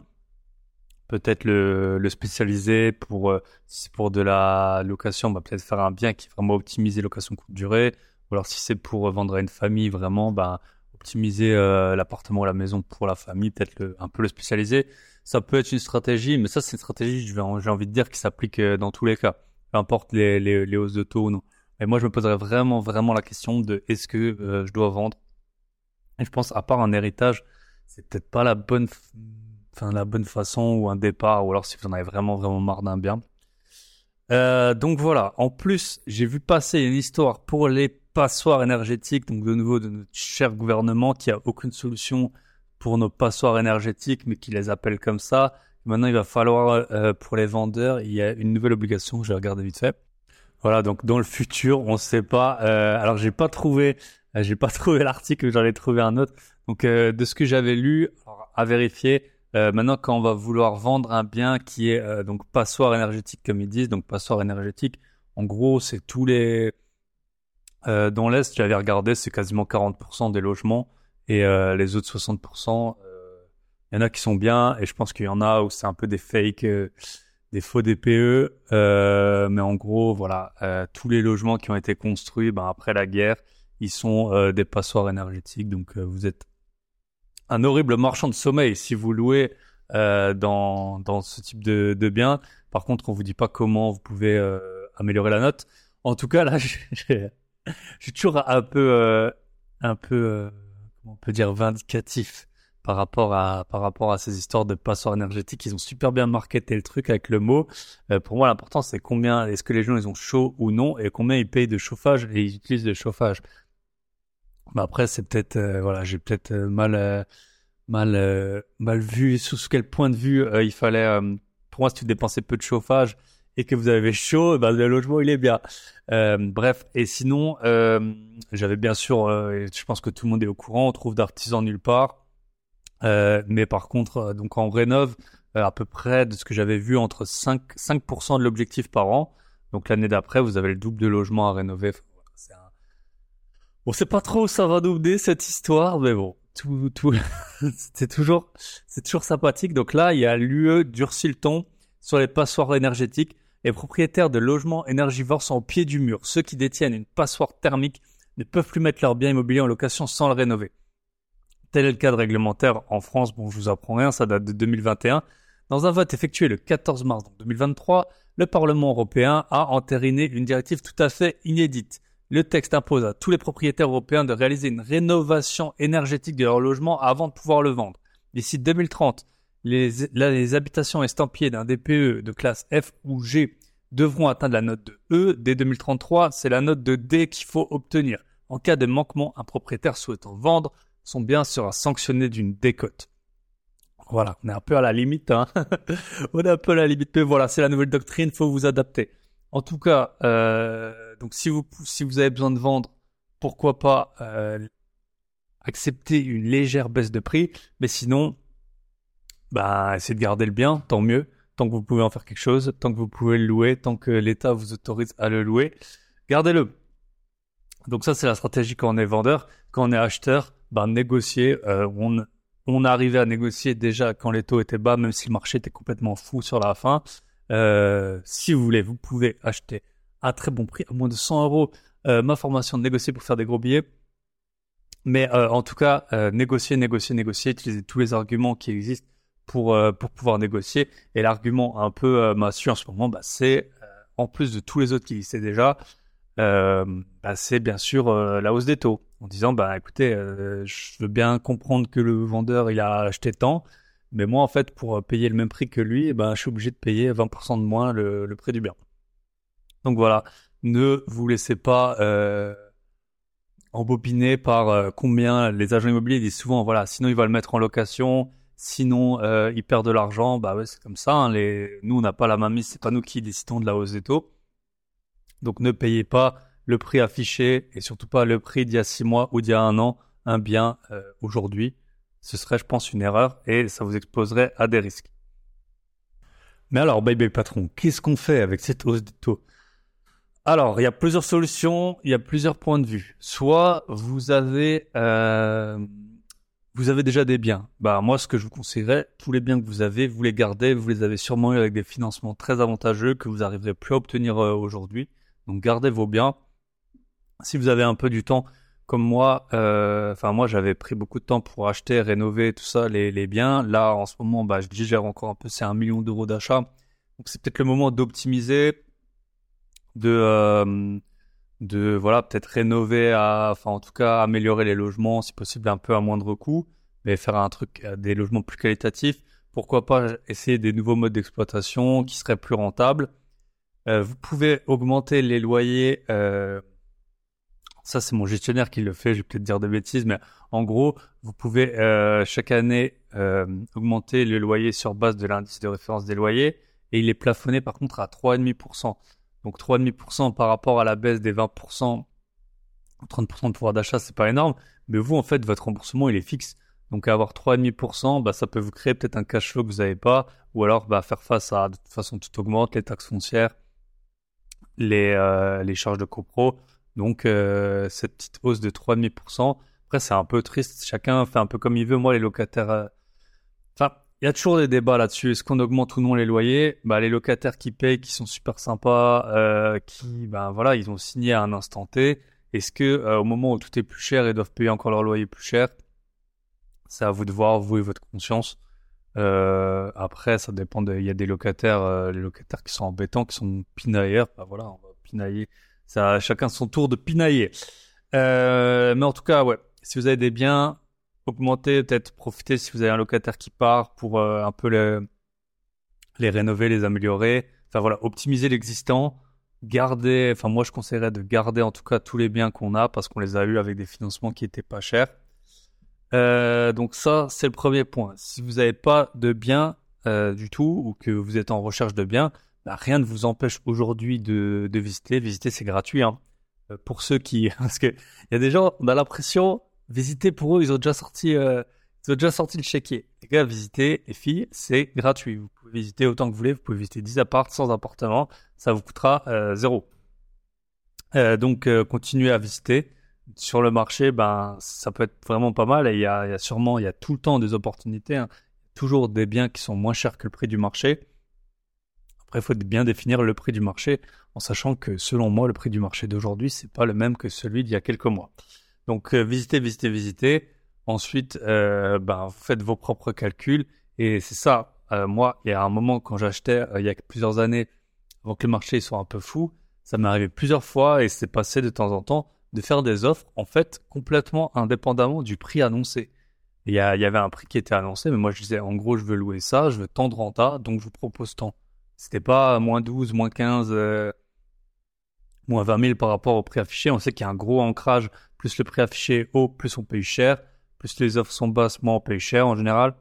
peut-être le, spécialiser pour, euh, si c'est pour de la location, bah, peut-être faire un bien qui est vraiment optimisé location courte durée, ou alors si c'est pour vendre à une famille, vraiment, bah, optimiser l'appartement ou la maison pour la famille, peut-être un peu le spécialiser ça peut être une stratégie, mais ça, c'est une stratégie, j'ai envie de dire, qui s'applique euh, dans tous les cas, peu importe les, les, hausses de taux ou non. Mais moi, je me poserais vraiment, vraiment la question de est-ce que euh, je dois vendre? Et je pense, à part un héritage, c'est peut-être pas la bonne, la bonne façon ou un départ, ou alors si vous en avez vraiment, vraiment marre d'un bien. Euh, donc voilà. En plus, j'ai vu passer une histoire pour les passoires énergétiques, donc de nouveau de notre cher gouvernement qui a aucune solution pour nos passoires énergétiques, mais qui les appellent comme ça. Maintenant, il va falloir, euh, pour les vendeurs, il y a une nouvelle obligation que j'ai regardé vite fait. Voilà, donc dans le futur, on ne sait pas. Euh, alors, j'ai pas trouvé, euh, j'ai pas trouvé l'article, j'en ai trouvé un autre. Donc, de ce que j'avais lu, à vérifier. maintenant, quand on va vouloir vendre un bien qui est donc passoire énergétique, comme ils disent, donc passoire énergétique, en gros, c'est tous les dans l'est, j'avais regardé, c'est quasiment 40% des logements et euh, les autres 60%, euh, il y en a qui sont bien et je pense qu'il y en a où c'est un peu des fakes, euh, des faux DPE. mais en gros, voilà, tous les logements qui ont été construits ben, après la guerre, ils sont des passoires énergétiques. Donc vous êtes un horrible marchand de sommeil si vous louez dans, dans ce type de, de bien. Par contre, on vous dit pas comment vous pouvez améliorer la note. En tout cas, là, je suis toujours un peu, un peu on peut dire vindicatif par rapport à par rapport à ces histoires de passoires énergétiques. Ils ont super bien marketé le truc avec le mot. Euh, pour moi, l'important c'est combien est-ce que les gens ils ont chaud ou non et combien ils payent de chauffage et ils utilisent le chauffage. Mais après, c'est peut-être euh, voilà, j'ai peut-être euh, mal mal mal vu sous quel point de vue il fallait. pour moi, si tu dépensais peu de chauffage et que vous avez chaud, ben, le logement il est bien. Euh, bref, et sinon, euh, j'avais bien sûr, euh, je pense que tout le monde est au courant, on trouve d'artisans nulle part. Euh, mais par contre, euh, donc on rénove à peu près de ce que j'avais vu entre 5, 5% de l'objectif par an. Donc l'année d'après, vous avez le double de logements à rénover. c'est un... Bon, c'est pas trop où ça va mener cette histoire, mais bon, tout, tout, c'est toujours, c'est toujours sympathique. Donc là, il y a l'UE durcit le ton sur les passoires énergétiques les propriétaires de logements énergivores sont au pied du mur. Ceux qui détiennent une passoire thermique ne peuvent plus mettre leur bien immobilier en location sans le rénover. Tel est le cadre réglementaire en France. Bon, je vous apprends rien, ça date de 2021. Dans un vote effectué le 14 mars 2023, le Parlement européen a entériné une directive tout à fait inédite. Le texte impose à tous les propriétaires européens de réaliser une rénovation énergétique de leur logement avant de pouvoir le vendre. D'ici 2030, les, habitations estampillées d'un DPE de classe F ou G devront atteindre la note de E. Dès 2033, c'est la note de D qu'il faut obtenir. En cas de manquement, un propriétaire souhaitant vendre son bien sera sanctionné d'une décote. Voilà, on est un peu à la limite. Hein on est un peu à la limite, mais voilà, c'est la nouvelle doctrine, faut vous adapter. En tout cas, euh, donc si vous si vous avez besoin de vendre, pourquoi pas euh, accepter une légère baisse de prix, mais sinon, bah essayez de garder le bien, tant mieux, tant que vous pouvez en faire quelque chose, tant que vous pouvez le louer, tant que l'État vous autorise à le louer, gardez-le. Donc ça c'est la stratégie quand on est vendeur, quand on est acheteur, bah négocier, euh, on on arrivait à négocier déjà quand les taux étaient bas, même si le marché était complètement fou sur la fin. Euh, si vous voulez, vous pouvez acheter à très bon prix, à moins de 100 euros, euh, ma formation de négocier pour faire des gros billets. Mais euh, en tout cas, euh, négocier, négocier, négocier, utiliser tous les arguments qui existent pour euh, pour pouvoir négocier. Et l'argument un peu euh, massu en ce moment, bah, c'est en plus de tous les autres qui existaient déjà, bah, c'est bien sûr la hausse des taux. En disant, bah écoutez, je veux bien comprendre que le vendeur il a acheté tant, mais moi en fait pour payer le même prix que lui, bah, je suis obligé de payer 20% de moins le, le prix du bien. Donc voilà, ne vous laissez pas euh, embobiner par euh, combien les agents immobiliers disent souvent voilà sinon il va le mettre en location sinon euh, il perd de l'argent bah ouais c'est comme ça hein, les... nous on n'a pas la main mise c'est pas nous qui décidons de la hausse des taux. Donc ne payez pas le prix affiché et surtout pas le prix d'il y a six mois ou d'il y a un an un bien euh, aujourd'hui. Ce serait je pense une erreur et ça vous exposerait à des risques. Mais alors bye patron qu'est-ce qu'on fait avec cette hausse des taux? Alors, il y a plusieurs solutions, il y a plusieurs points de vue. Soit vous avez euh, vous avez déjà des biens. Bah moi, ce que je vous conseillerais, tous les biens que vous avez, vous les gardez. Vous les avez sûrement eu avec des financements très avantageux que vous arriverez plus à obtenir euh, aujourd'hui. Donc gardez vos biens. Si vous avez un peu du temps, comme moi, euh, enfin moi j'avais pris beaucoup de temps pour acheter, rénover tout ça, les, les biens. Là, en ce moment, bah je digère encore un peu, c'est un million d'euros d'achat. Donc c'est peut-être le moment d'optimiser de euh, de voilà peut-être rénover à enfin en tout cas améliorer les logements si possible un peu à moindre coût mais faire un truc euh, des logements plus qualitatifs. Pourquoi pas essayer des nouveaux modes d'exploitation qui seraient plus rentables. Euh, vous pouvez augmenter les loyers euh, ça c'est mon gestionnaire qui le fait je vais peut-être dire des bêtises mais en gros vous pouvez chaque année augmenter le loyer sur base de l'indice de référence des loyers et il est plafonné par contre à 3,5% donc 3,5% par rapport à la baisse des 20%, 30% de pouvoir d'achat, c'est pas énorme. Mais vous, en fait, votre remboursement, il est fixe. Donc avoir 3,5%, bah, ça peut vous créer peut-être un cash flow que vous n'avez pas. Ou alors bah, faire face à, de toute façon, tout augmente, les taxes foncières, les, euh, les charges de copro. Donc euh, cette petite hausse de 3,5%, après c'est un peu triste. Chacun fait un peu comme il veut. Moi, les locataires... Euh... Il y a toujours des débats là-dessus. Est-ce qu'on augmente ou non les loyers? Bah, les locataires qui payent, qui sont super sympas, euh, qui, ben voilà, ils ont signé à un instant T. Est-ce que euh, au moment où tout est plus cher, ils doivent payer encore leur loyer plus cher? C'est à vous de voir, vous et votre conscience. Euh, après, ça dépend. Il y a des locataires, euh, les locataires qui sont embêtants, qui sont pinailleurs. Bah voilà, on va pinailler. Ça, chacun son tour de pinailler. Euh, mais en tout cas, ouais. Si vous avez des biens, augmenter, peut-être profiter si vous avez un locataire qui part pour euh, un peu les, rénover, les améliorer. Enfin voilà, optimiser l'existant, garder, enfin moi je conseillerais de garder en tout cas tous les biens qu'on a parce qu'on les a eu avec des financements qui étaient pas chers. Euh, donc ça, c'est le premier point. Si vous n'avez pas de biens euh, du tout ou que vous êtes en recherche de biens, bah, rien ne vous empêche aujourd'hui de, de visiter. Visiter, c'est gratuit. Hein. Euh, pour ceux qui... Parce que il y a des gens, on a l'impression, visiter pour eux, ils ont déjà sorti, euh, ils ont déjà sorti le chéquier. Les gars, visiter, les filles, c'est gratuit. Vous pouvez visiter autant que vous voulez. Vous pouvez visiter 10 apparts sans appartement. Ça vous coûtera euh, zéro. Euh, donc, continuez à visiter. Sur le marché, ben, ça peut être vraiment pas mal. Et il y a, il y a sûrement, il y a tout le temps des opportunités. Hein. Toujours des biens qui sont moins chers que le prix du marché. Après, il faut bien définir le prix du marché en sachant que, selon moi, le prix du marché d'aujourd'hui, c'est pas le même que celui d'il y a quelques mois. Donc, euh, visitez, visitez, visitez. Ensuite, ben, faites vos propres calculs. Et c'est ça. Euh, moi, il y a un moment quand j'achetais, il y a plusieurs années, avant que le marché soit un peu fou, ça m'est arrivé plusieurs fois et c'est passé de temps en temps de faire des offres, en fait, complètement indépendamment du prix annoncé. Il y, avait un prix qui était annoncé, mais moi je disais, en gros, je veux louer ça, je veux tant de renta, donc je vous propose tant. C'était pas moins 12, moins 15, euh, moins 20 000 par rapport au prix affiché. On sait qu'il y a un gros ancrage plus le prix affiché haut, plus on paye cher, plus les offres sont basses, moins on paye cher en général.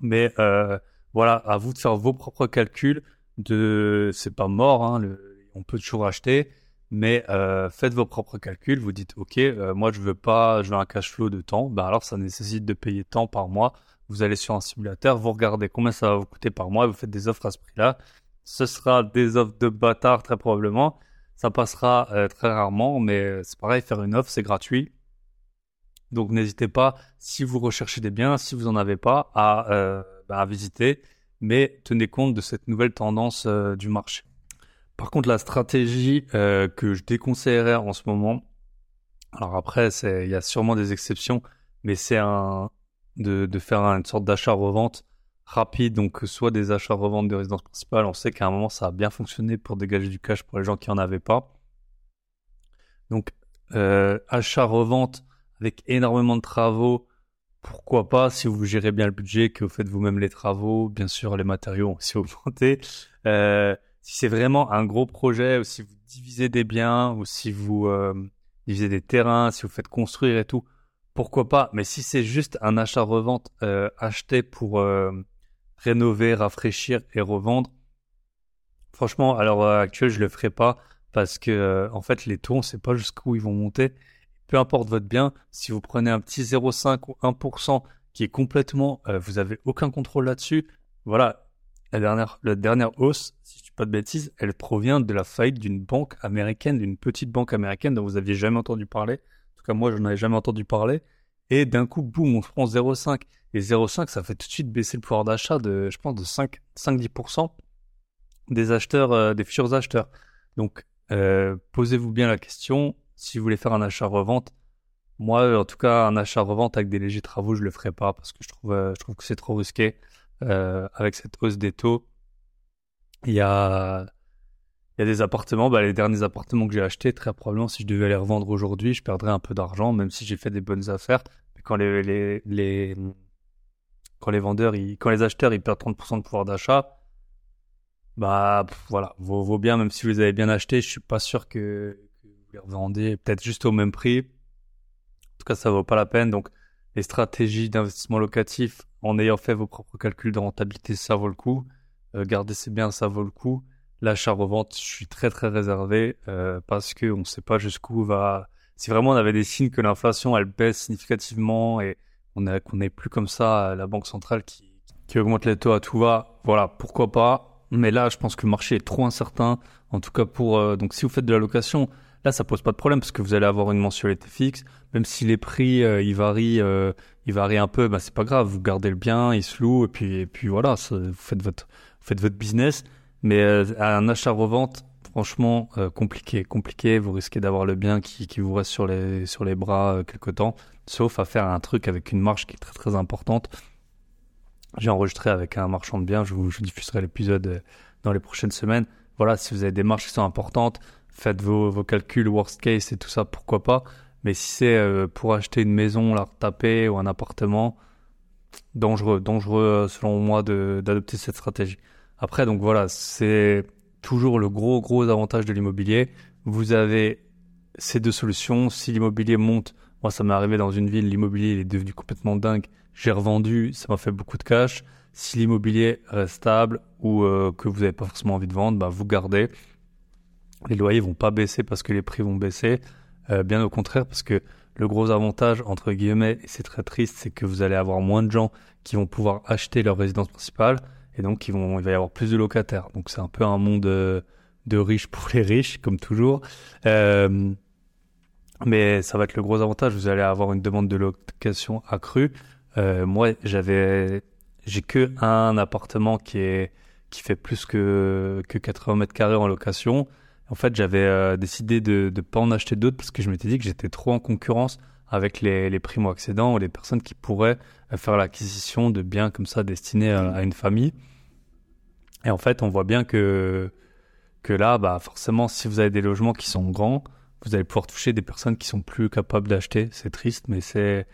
Mais euh, voilà, à vous de faire vos propres calculs. De, c'est pas mort. Hein, on peut toujours acheter, mais euh, faites vos propres calculs. Vous dites, ok, euh, moi je veux pas, je veux un cash flow de temps. Ben alors ça nécessite de payer tant par mois. Vous allez sur un simulateur, vous regardez combien ça va vous coûter par mois, et vous faites des offres à ce prix-là. Ce sera des offres de bâtard très probablement. Ça passera euh, très rarement, mais c'est pareil, faire une offre, c'est gratuit. Donc n'hésitez pas, si vous recherchez des biens, si vous en avez pas, à, ben, à visiter mais tenez compte de cette nouvelle tendance euh, du marché. Par contre, la stratégie euh, que je déconseillerais en ce moment, alors après, il y a sûrement des exceptions, mais c'est de, de, faire une sorte d'achat-revente rapide, donc soit des achats-revente de résidence principale, on sait qu'à un moment ça a bien fonctionné pour dégager du cash pour les gens qui en avaient pas. Donc euh, achat-revente avec énormément de travaux, pourquoi pas si vous gérez bien le budget, que vous faites vous-même les travaux, bien sûr les matériaux ont aussi augmenté. Euh, si c'est vraiment un gros projet, ou si vous divisez des biens, ou si vous euh, divisez des terrains, si vous faites construire et tout, pourquoi pas. Mais si c'est juste un achat-revente euh, acheté pour euh, rénover, rafraîchir et revendre, franchement, à l'heure actuelle, je le ferai pas parce que euh, en fait les taux, on sait pas jusqu'où ils vont monter peu importe votre bien, si vous prenez un petit 0,5 ou 1% qui est complètement, euh, vous avez aucun contrôle là-dessus, voilà, la dernière, la dernière hausse, si je dis pas de bêtises, elle provient de la faillite d'une banque américaine, d'une petite banque américaine dont vous aviez jamais entendu parler. En tout cas, moi, je n'en avais jamais entendu parler. Et d'un coup, boum, on prend 0,5. Et 0,5, ça fait tout de suite baisser le pouvoir d'achat de, je pense, de 5, 5-10% des acheteurs, euh, des futurs acheteurs. Donc, euh, posez-vous bien la question si vous voulez faire un achat-revente, moi, en tout cas, un achat-revente avec des légers travaux, je le ferai pas parce que je trouve, euh, je trouve que c'est trop risqué euh, avec cette hausse des taux. Il y a, il y a des appartements, bah, les derniers appartements que j'ai achetés, très probablement, si je devais les revendre aujourd'hui, je perdrais un peu d'argent, même si j'ai fait des bonnes affaires. Mais quand les, les, les, quand les vendeurs, quand les acheteurs, ils perdent 30% de pouvoir d'achat, bah, voilà, vaut, vaut bien, même si vous les avez bien achetés, je suis pas sûr que, les revendez peut-être juste au même prix. En tout cas, ça vaut pas la peine. Donc, les stratégies d'investissement locatif, en ayant fait vos propres calculs de rentabilité, ça vaut le coup. Euh, gardez ces biens, ça vaut le coup. L'achat-revente, je suis très très réservé euh, parce que on ne sait pas jusqu'où va. Si vraiment on avait des signes que l'inflation elle baisse significativement et on a qu'on n'est plus comme ça la banque centrale qui, qui augmente les taux à tout va, voilà, pourquoi pas. Mais là, je pense que le marché est trop incertain. En tout cas pour euh, donc si vous faites de la location, Là, ça pose pas de problème parce que vous allez avoir une mensualité fixe. Même si les prix euh, ils varient, euh, ils varient un peu, bah c'est pas grave. Vous gardez le bien, il se loue et puis et puis voilà, vous faites votre vous faites votre business. Mais euh, un achat-revente, franchement euh, compliqué, compliqué. Vous risquez d'avoir le bien qui, vous reste sur les sur les bras quelque temps, sauf à faire un truc avec une marge qui est très très importante. J'ai enregistré avec un marchand de biens. Je vous, diffuserai l'épisode dans les prochaines semaines. Voilà, si vous avez des marges qui sont importantes, faites vos, vos calculs worst case et tout ça, pourquoi pas. Mais si c'est euh, pour acheter une maison, la retaper ou un appartement, dangereux, dangereux euh, selon moi d'adopter cette stratégie. Après, donc voilà, c'est toujours le gros gros avantage de l'immobilier. Vous avez ces deux solutions. Si l'immobilier monte, moi ça m'est arrivé dans une ville, l'immobilier est devenu complètement dingue. J'ai revendu, ça m'a fait beaucoup de cash. Si l'immobilier reste stable ou euh, que vous n'avez pas forcément envie de vendre, bah vous gardez les loyers vont pas baisser parce que les prix vont baisser. Euh, bien au contraire, parce que le gros avantage, entre guillemets, et c'est très triste, c'est que vous allez avoir moins de gens qui vont pouvoir acheter leur résidence principale, et donc il va y avoir plus de locataires. Donc c'est un peu un monde de, de riches pour les riches, comme toujours. Euh, mais ça va être le gros avantage, vous allez avoir une demande de location accrue. Euh, moi, j'avais, j'ai que un appartement qui est, qui fait plus que, que 80 mètres carrés en location. En fait, j'avais euh, décidé de ne pas en acheter d'autres parce que je m'étais dit que j'étais trop en concurrence avec les, les primo-accédants ou les personnes qui pourraient euh, faire l'acquisition de biens comme ça destinés à, une famille. Et en fait, on voit bien que, que là, bah, forcément, si vous avez des logements qui sont grands, vous allez pouvoir toucher des personnes qui sont plus capables d'acheter. C'est triste, mais c'est,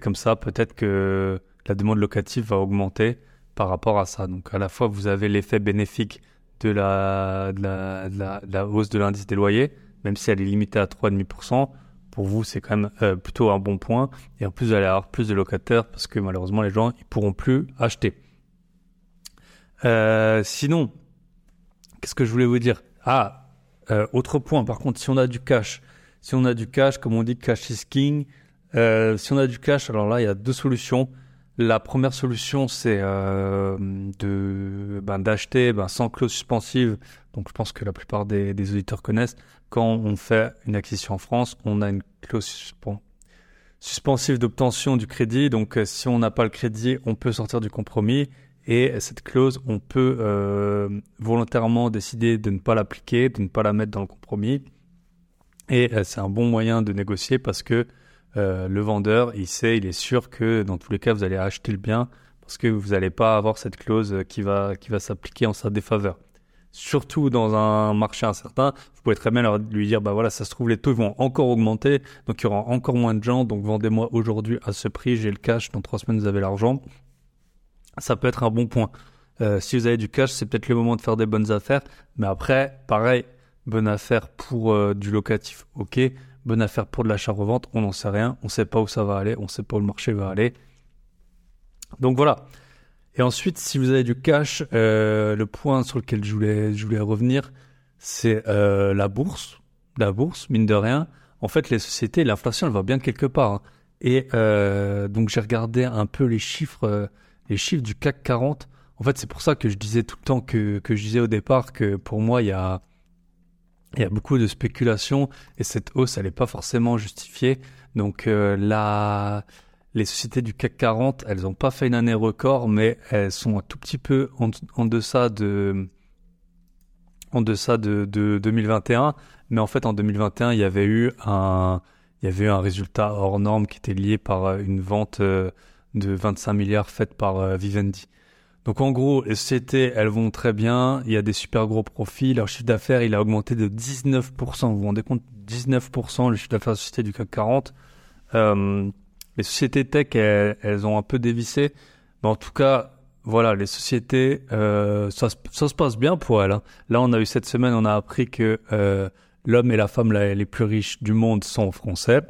comme ça. Peut-être que la demande locative va augmenter par rapport à ça. Donc, à la fois, vous avez l'effet bénéfique de la, de la hausse de l'indice des loyers, même si elle est limitée à 3,5%. Pour vous, c'est quand même euh, plutôt un bon point. Et en plus, vous allez avoir plus de locataires parce que malheureusement, les gens ils pourront plus acheter. Euh, sinon, qu'est-ce que je voulais vous dire? Ah, Euh, autre point, par contre, si on a du cash, si on a du cash, comme on dit, cash is king. Si on a du cash, alors là, il y a deux solutions. La première solution, c'est euh, ben, d'acheter ben, sans clause suspensive. Donc, je pense que la plupart des, auditeurs connaissent. Quand on fait une acquisition en France, on a une clause suspensive d'obtention du crédit. Donc, euh, si on n'a pas le crédit, on peut sortir du compromis. Et cette clause, on peut euh, volontairement décider de ne pas l'appliquer, de ne pas la mettre dans le compromis. Et c'est un bon moyen de négocier parce que euh, le vendeur, il sait, il est sûr que dans tous les cas, vous allez acheter le bien parce que vous n'allez pas avoir cette clause qui va, qui va s'appliquer en sa défaveur. Surtout dans un marché incertain, vous pouvez très bien lui dire, bah voilà, ça se trouve, les taux vont encore augmenter, donc il y aura encore moins de gens, donc vendez-moi aujourd'hui à ce prix, j'ai le cash, dans trois semaines vous avez l'argent ça peut être un bon point. Euh, si vous avez du cash, c'est peut-être le moment de faire des bonnes affaires. Mais après, pareil, bonne affaire pour euh, du locatif, ok. Bonne affaire pour de l'achat-revente, on n'en sait rien. On ne sait pas où ça va aller, on ne sait pas où le marché va aller. Donc voilà. Et ensuite, si vous avez du cash, euh, le point sur lequel je voulais, je voulais revenir, c'est la bourse. La bourse, mine de rien. En fait, les sociétés, l'inflation, elle va bien quelque part. Hein. Et donc j'ai regardé un peu les chiffres les chiffres du CAC 40. En fait, c'est pour ça que je disais tout le temps que, que je disais au départ que pour moi, il y a, il y a beaucoup de spéculation et cette hausse, elle n'est pas forcément justifiée. Donc euh, les sociétés du CAC 40, elles n'ont pas fait une année record, mais elles sont un tout petit peu en, deçà de en deçà de, de 2021. Mais en fait, en 2021, il y avait eu un il y avait eu un résultat hors norme qui était lié par une vente euh, de 25 milliards faites par euh, Vivendi. Donc en gros, les sociétés, elles vont très bien, il y a des super gros profits, leur chiffre d'affaires, il a augmenté de 19%, vous vous rendez compte? 19% le chiffre d'affaires des sociétés du CAC 40. Euh, les sociétés tech, elles, ont un peu dévissé, mais en tout cas, voilà, les sociétés, euh, ça, se passe bien pour elles. Hein. Là, on a eu cette semaine, on a appris que euh, l'homme et la femme les plus riches du monde sont français.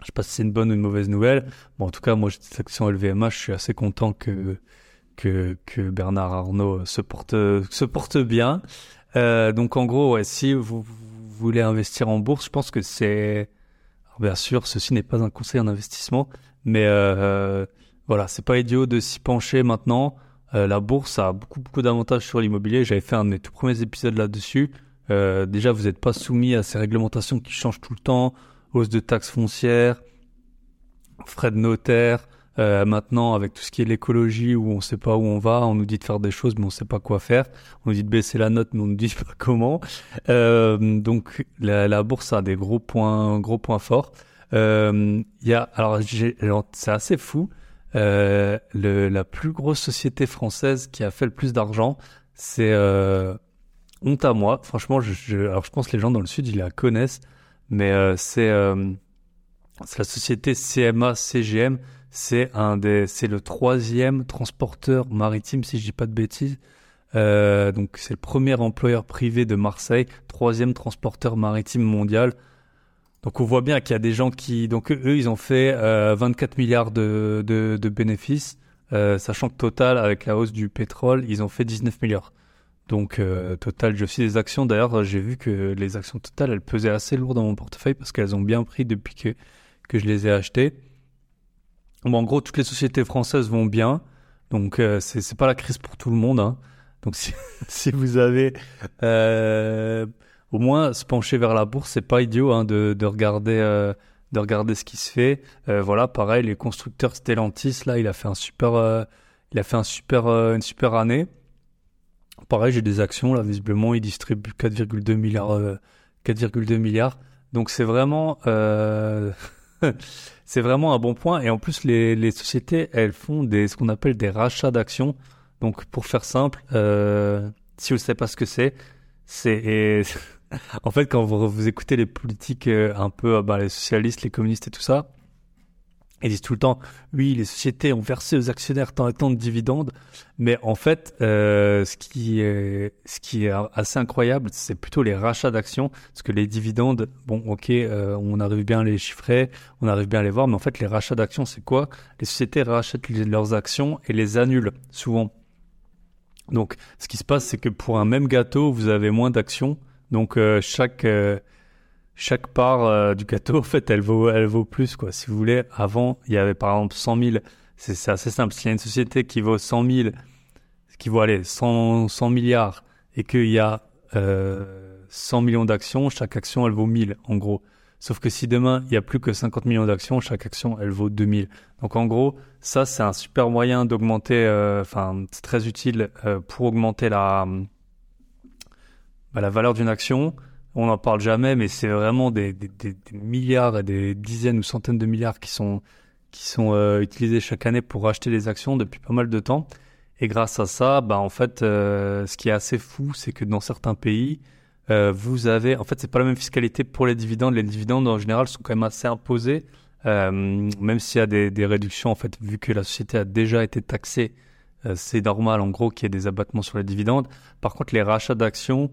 Je sais pas si c'est une bonne ou une mauvaise nouvelle. Bon, en tout cas, moi, j'ai cette action LVMH, je suis assez content que, que, Bernard Arnault se porte, se porte bien. Euh, donc, en gros, si vous, voulez investir en bourse, je pense que c'est, bien sûr, ceci n'est pas un conseil en investissement, mais euh, voilà, c'est pas idiot de s'y pencher maintenant. Euh, la bourse a beaucoup, beaucoup d'avantages sur l'immobilier. J'avais fait un de mes tout premiers épisodes là-dessus. Euh, déjà, vous n'êtes pas soumis à ces réglementations qui changent tout le temps hausse de taxes foncières, frais de notaire. Euh, maintenant, avec tout ce qui est l'écologie, où on ne sait pas où on va, on nous dit de faire des choses, mais on ne sait pas quoi faire. On nous dit de baisser la note, mais on nous dit pas comment. Euh, donc, la, la, bourse a des gros points, gros points forts. Euh, il y a, alors, c'est assez fou. Euh, le, la plus grosse société française qui a fait le plus d'argent, c'est euh, honte à moi. Franchement, je, je, alors je pense que les gens dans le sud, ils la connaissent mais euh, c'est euh, c'est la société CMA CGM. C'est un des, c'est le troisième transporteur maritime, si je dis pas de bêtises. Euh, donc c'est le premier employeur privé de Marseille, troisième transporteur maritime mondial. Donc on voit bien qu'il y a des gens qui, donc eux, ils ont fait euh, 24 milliards de, de, bénéfices, euh, sachant que total, avec la hausse du pétrole, ils ont fait 19 milliards. Donc euh, Total, j'ai aussi des actions. D'ailleurs, j'ai vu que les actions Total, elles pesaient assez lourd dans mon portefeuille parce qu'elles ont bien pris depuis que, que je les ai achetées. Bon, en gros, toutes les sociétés françaises vont bien. Donc euh, c'est pas la crise pour tout le monde. Hein. Donc si, vous avez euh, au moins se pencher vers la bourse, c'est pas idiot hein, de, de regarder euh, de regarder ce qui se fait. Euh, voilà, pareil, les constructeurs Stellantis là, il a fait un super il a fait un super une super année. Pareil, j'ai des actions, là, visiblement, ils distribuent 4,2 milliards, 4,2 euh, milliards. Donc c'est vraiment, c'est vraiment un bon point. Et en plus, les, sociétés, elles font des, ce qu'on appelle des rachats d'actions. Donc pour faire simple, euh, si vous ne savez pas ce que c'est, c'est, en fait, quand vous, écoutez les politiques euh, un peu, bah, les socialistes, les communistes et tout ça, ils disent tout le temps, oui, les sociétés ont versé aux actionnaires tant et tant de dividendes, mais en fait, euh, ce qui est assez incroyable, c'est plutôt les rachats d'actions, parce que les dividendes, bon, ok, euh, on arrive bien à les chiffrer, on arrive bien à les voir, mais en fait, les rachats d'actions, c'est quoi? Les sociétés rachètent leurs actions et les annulent souvent. Donc, ce qui se passe, c'est que pour un même gâteau, vous avez moins d'actions Donc chaque chaque part du gâteau, en fait, elle vaut plus quoi. Si vous voulez, avant, il y avait par exemple 100 000. C'est assez simple. S'il y a une société qui vaut 100 000, qui vaut aller 100, 100 milliards, et qu'il y a 100 millions d'actions, chaque action elle vaut 1000 en gros. Sauf que si demain, il y a plus que 50 millions d'actions, chaque action, elle vaut 2000. Donc en gros, ça, c'est un super moyen d'augmenter, euh, enfin, c'est très utile euh, pour augmenter bah, la valeur d'une action. On n'en parle jamais, mais c'est vraiment des, des, des, milliards et des dizaines ou centaines de milliards qui sont, qui sont euh, utilisés chaque année pour acheter des actions depuis pas mal de temps. Et grâce à ça, bah, en fait, ce qui est assez fou, c'est que dans certains pays, euh, vous avez, en fait, c'est pas la même fiscalité pour les dividendes. Les dividendes en général sont quand même assez imposés, euh, même s'il y a des, des, réductions. En fait, vu que la société a déjà été taxée, euh, c'est normal, en gros, qu'il y ait des abattements sur les dividendes. Par contre, les rachats d'actions,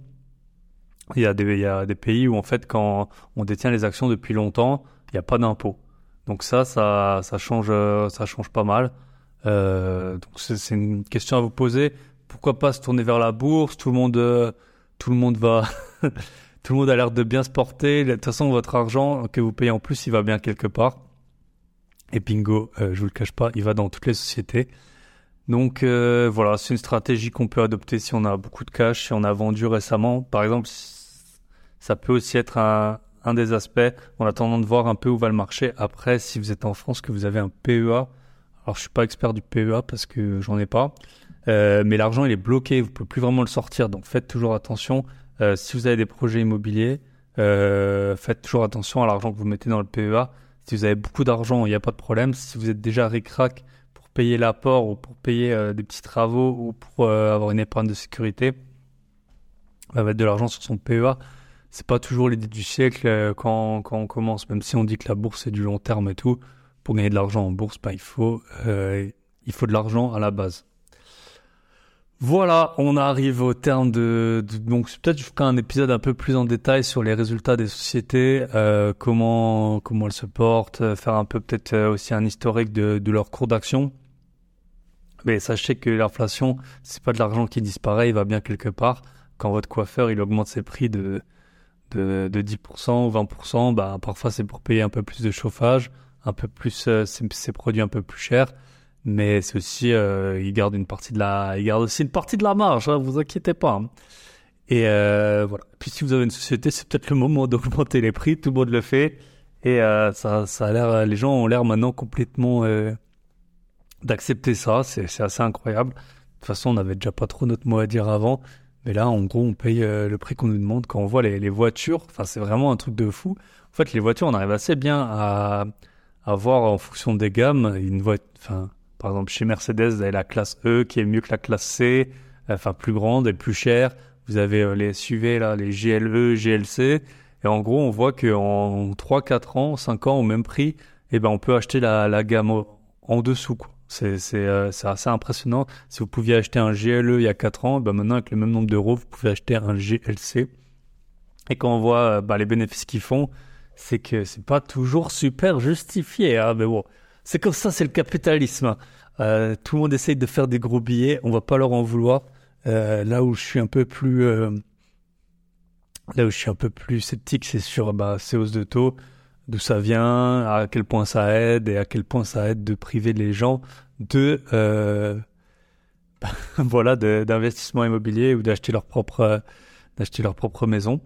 il y a des, il y a des pays où en fait, quand on détient les actions depuis longtemps, il n'y a pas d'impôt. Donc ça, ça, ça change, ça change pas mal. Euh, donc c'est une question à vous poser. Pourquoi pas se tourner vers la bourse? Tout le monde tout le monde va, tout le monde a l'air de bien se porter. De toute façon, votre argent que vous payez en plus, il va bien quelque part. Et bingo, euh, je vous le cache pas, il va dans toutes les sociétés. Donc euh, voilà, c'est une stratégie qu'on peut adopter si on a beaucoup de cash, si on a vendu récemment. Par exemple, ça peut aussi être un, un des aspects en attendant de voir un peu où va le marché. Après, si vous êtes en France, que vous avez un PEA, alors je suis pas expert du PEA parce que j'en ai pas, euh, mais l'argent il est bloqué, vous pouvez plus vraiment le sortir. Donc faites toujours attention. Euh, si vous avez des projets immobiliers, euh, faites toujours attention à l'argent que vous mettez dans le PEA. Si vous avez beaucoup d'argent, il n'y a pas de problème. Si vous êtes déjà ric-rac pour payer l'apport ou pour payer euh, des petits travaux ou pour euh, avoir une épargne de sécurité, va mettre de l'argent sur son PEA. C'est pas toujours l'idée du siècle quand, quand on commence, même si on dit que la bourse c'est du long terme et tout. Pour gagner de l'argent en bourse, bah, il faut il faut de l'argent à la base. Voilà, on arrive au terme de, donc peut-être je ferai un épisode un peu plus en détail sur les résultats des sociétés, euh, comment comment elles se portent, euh, faire un peu peut-être euh, aussi un historique de, de leur cours d'action. Mais sachez que l'inflation, c'est pas de l'argent qui disparaît, il va bien quelque part. Quand votre coiffeur il augmente ses prix de de, de 10% ou 20%, bah parfois c'est pour payer un peu plus de chauffage, un peu plus euh, ses produits un peu plus chers mais c'est aussi euh, il garde une partie de la il garde aussi une partie de la marge hein, vous inquiétez pas hein. et euh, voilà. Puis si vous avez une société c'est peut-être le moment d'augmenter les prix tout le monde le fait. Et euh, ça ça a l'air les gens ont l'air maintenant complètement euh, d'accepter ça c'est c'est assez incroyable. De toute façon on n'avait déjà pas trop notre mot à dire avant mais là en gros on paye euh, le prix qu'on nous demande quand on voit les, voitures enfin c'est vraiment un truc de fou en fait les voitures on arrive assez bien à à voir en fonction des gammes une voiture enfin par exemple, chez Mercedes, vous avez la classe E qui est mieux que la classe C, enfin plus grande et plus chère. Vous avez euh, les SUV, là, les GLE, GLC. Et en gros, on voit qu'en 3, 4 ans, 5 ans, au même prix, eh ben, on peut acheter la, la gamme en dessous, quoi. Euh, c'est assez impressionnant. Si vous pouviez acheter un GLE il y a 4 ans, ben maintenant, avec le même nombre d'euros, vous pouvez acheter un GLC. Et quand on voit bah, les bénéfices qu'ils font, c'est que c'est pas toujours super justifié. Hein, mais bon, c'est comme ça, c'est le capitalisme. Euh, tout le monde essaye de faire des gros billets, on va pas leur en vouloir. Là où je suis un peu plus, là où je suis un peu plus sceptique, c'est sur bah, ces hausses de taux, d'où ça vient, à quel point ça aide et à quel point ça aide de priver les gens de, euh, voilà, d'investissement immobilier ou d'acheter leur propre, d'acheter leur propre maison.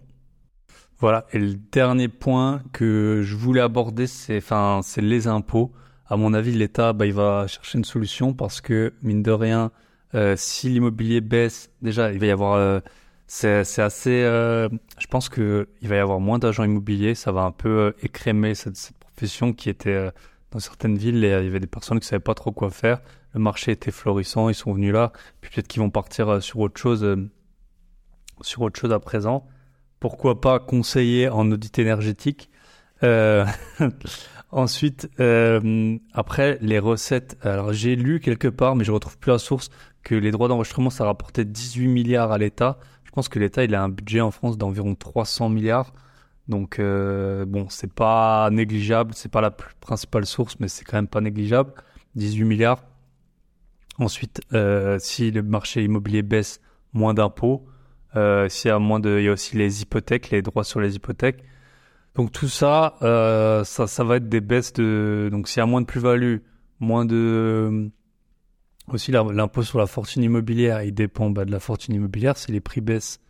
Voilà. Et le dernier point que je voulais aborder, c'est, enfin, c'est les impôts à mon avis, l'État, bah, il va chercher une solution parce que, mine de rien, euh, si l'immobilier baisse, déjà, il va y avoir... Euh, c'est, assez... Euh, je pense que il va y avoir moins d'agents immobiliers. Ça va un peu euh, écrémer cette, profession qui était... Euh, dans certaines villes, et, il y avait des personnes qui savaient pas trop quoi faire. Le marché était florissant, ils sont venus là. Puis peut-être qu'ils vont partir sur autre chose, sur autre chose à présent. Pourquoi pas conseiller en audit énergétique Ensuite, euh, après, les recettes. Alors, j'ai lu quelque part, mais je retrouve plus la source, que les droits d'enregistrement, ça rapportait 18 milliards à l'État. Pense que l'État, il a un budget en France d'environ 300 milliards. Donc, euh, bon, c'est pas négligeable. C'est pas la principale source, mais c'est quand même pas négligeable. 18 milliards. Ensuite, euh, si le marché immobilier baisse, moins d'impôts. Euh, s'il y a moins de, il y a aussi les hypothèques, les droits sur les hypothèques. Donc tout ça, ça, ça va être des baisses de. Donc s'il y a moins de plus-value, moins de. Aussi l'impôt sur la fortune immobilière, il dépend bah, de la fortune immobilière. Si les prix baissent,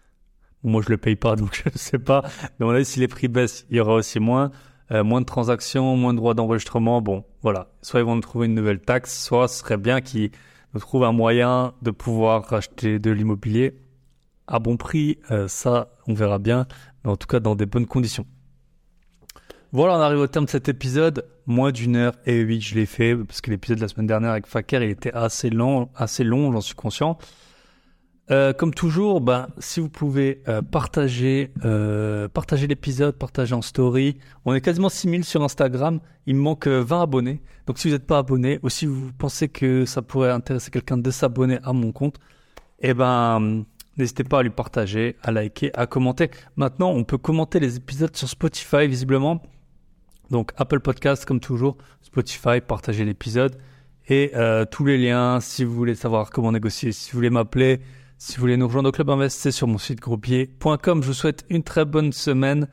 moi je le paye pas, donc je ne sais pas. Mais on a dit si les prix baissent, il y aura aussi moins. Euh, moins de transactions, moins de droits d'enregistrement. Bon, voilà. Soit ils vont nous trouver une nouvelle taxe, soit ce serait bien qu'ils nous trouvent un moyen de pouvoir racheter de l'immobilier à bon prix. Euh, ça, on verra bien, mais en tout cas dans des bonnes conditions. Voilà, on arrive au terme de cet épisode. Moins d'une heure et huit, je l'ai fait parce que l'épisode de la semaine dernière avec Faker, il était assez long, assez long, j'en suis conscient. Euh, comme toujours, ben, si vous pouvez euh, partager, euh, partager l'épisode, partager en story. On est quasiment 6000 sur Instagram. Il me manque 20 abonnés. Donc si vous n'êtes pas abonné, ou si vous pensez que ça pourrait intéresser quelqu'un de s'abonner à mon compte, eh ben, n'hésitez pas à lui partager, à liker, à commenter. Maintenant, on peut commenter les épisodes sur Spotify, visiblement. Donc Apple Podcast, comme toujours, Spotify, partagez l'épisode. Et tous les liens, si vous voulez savoir comment négocier, si vous voulez m'appeler, si vous voulez nous rejoindre au Club Invest, c'est sur mon site groupier.com. Je vous souhaite une très bonne semaine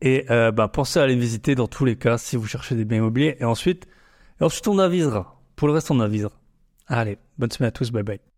et euh, bah, pensez à aller visiter dans tous les cas si vous cherchez des biens immobiliers. Et ensuite, et ensuite on avisera. Pour le reste, on avisera. Allez, bonne semaine à tous, bye bye.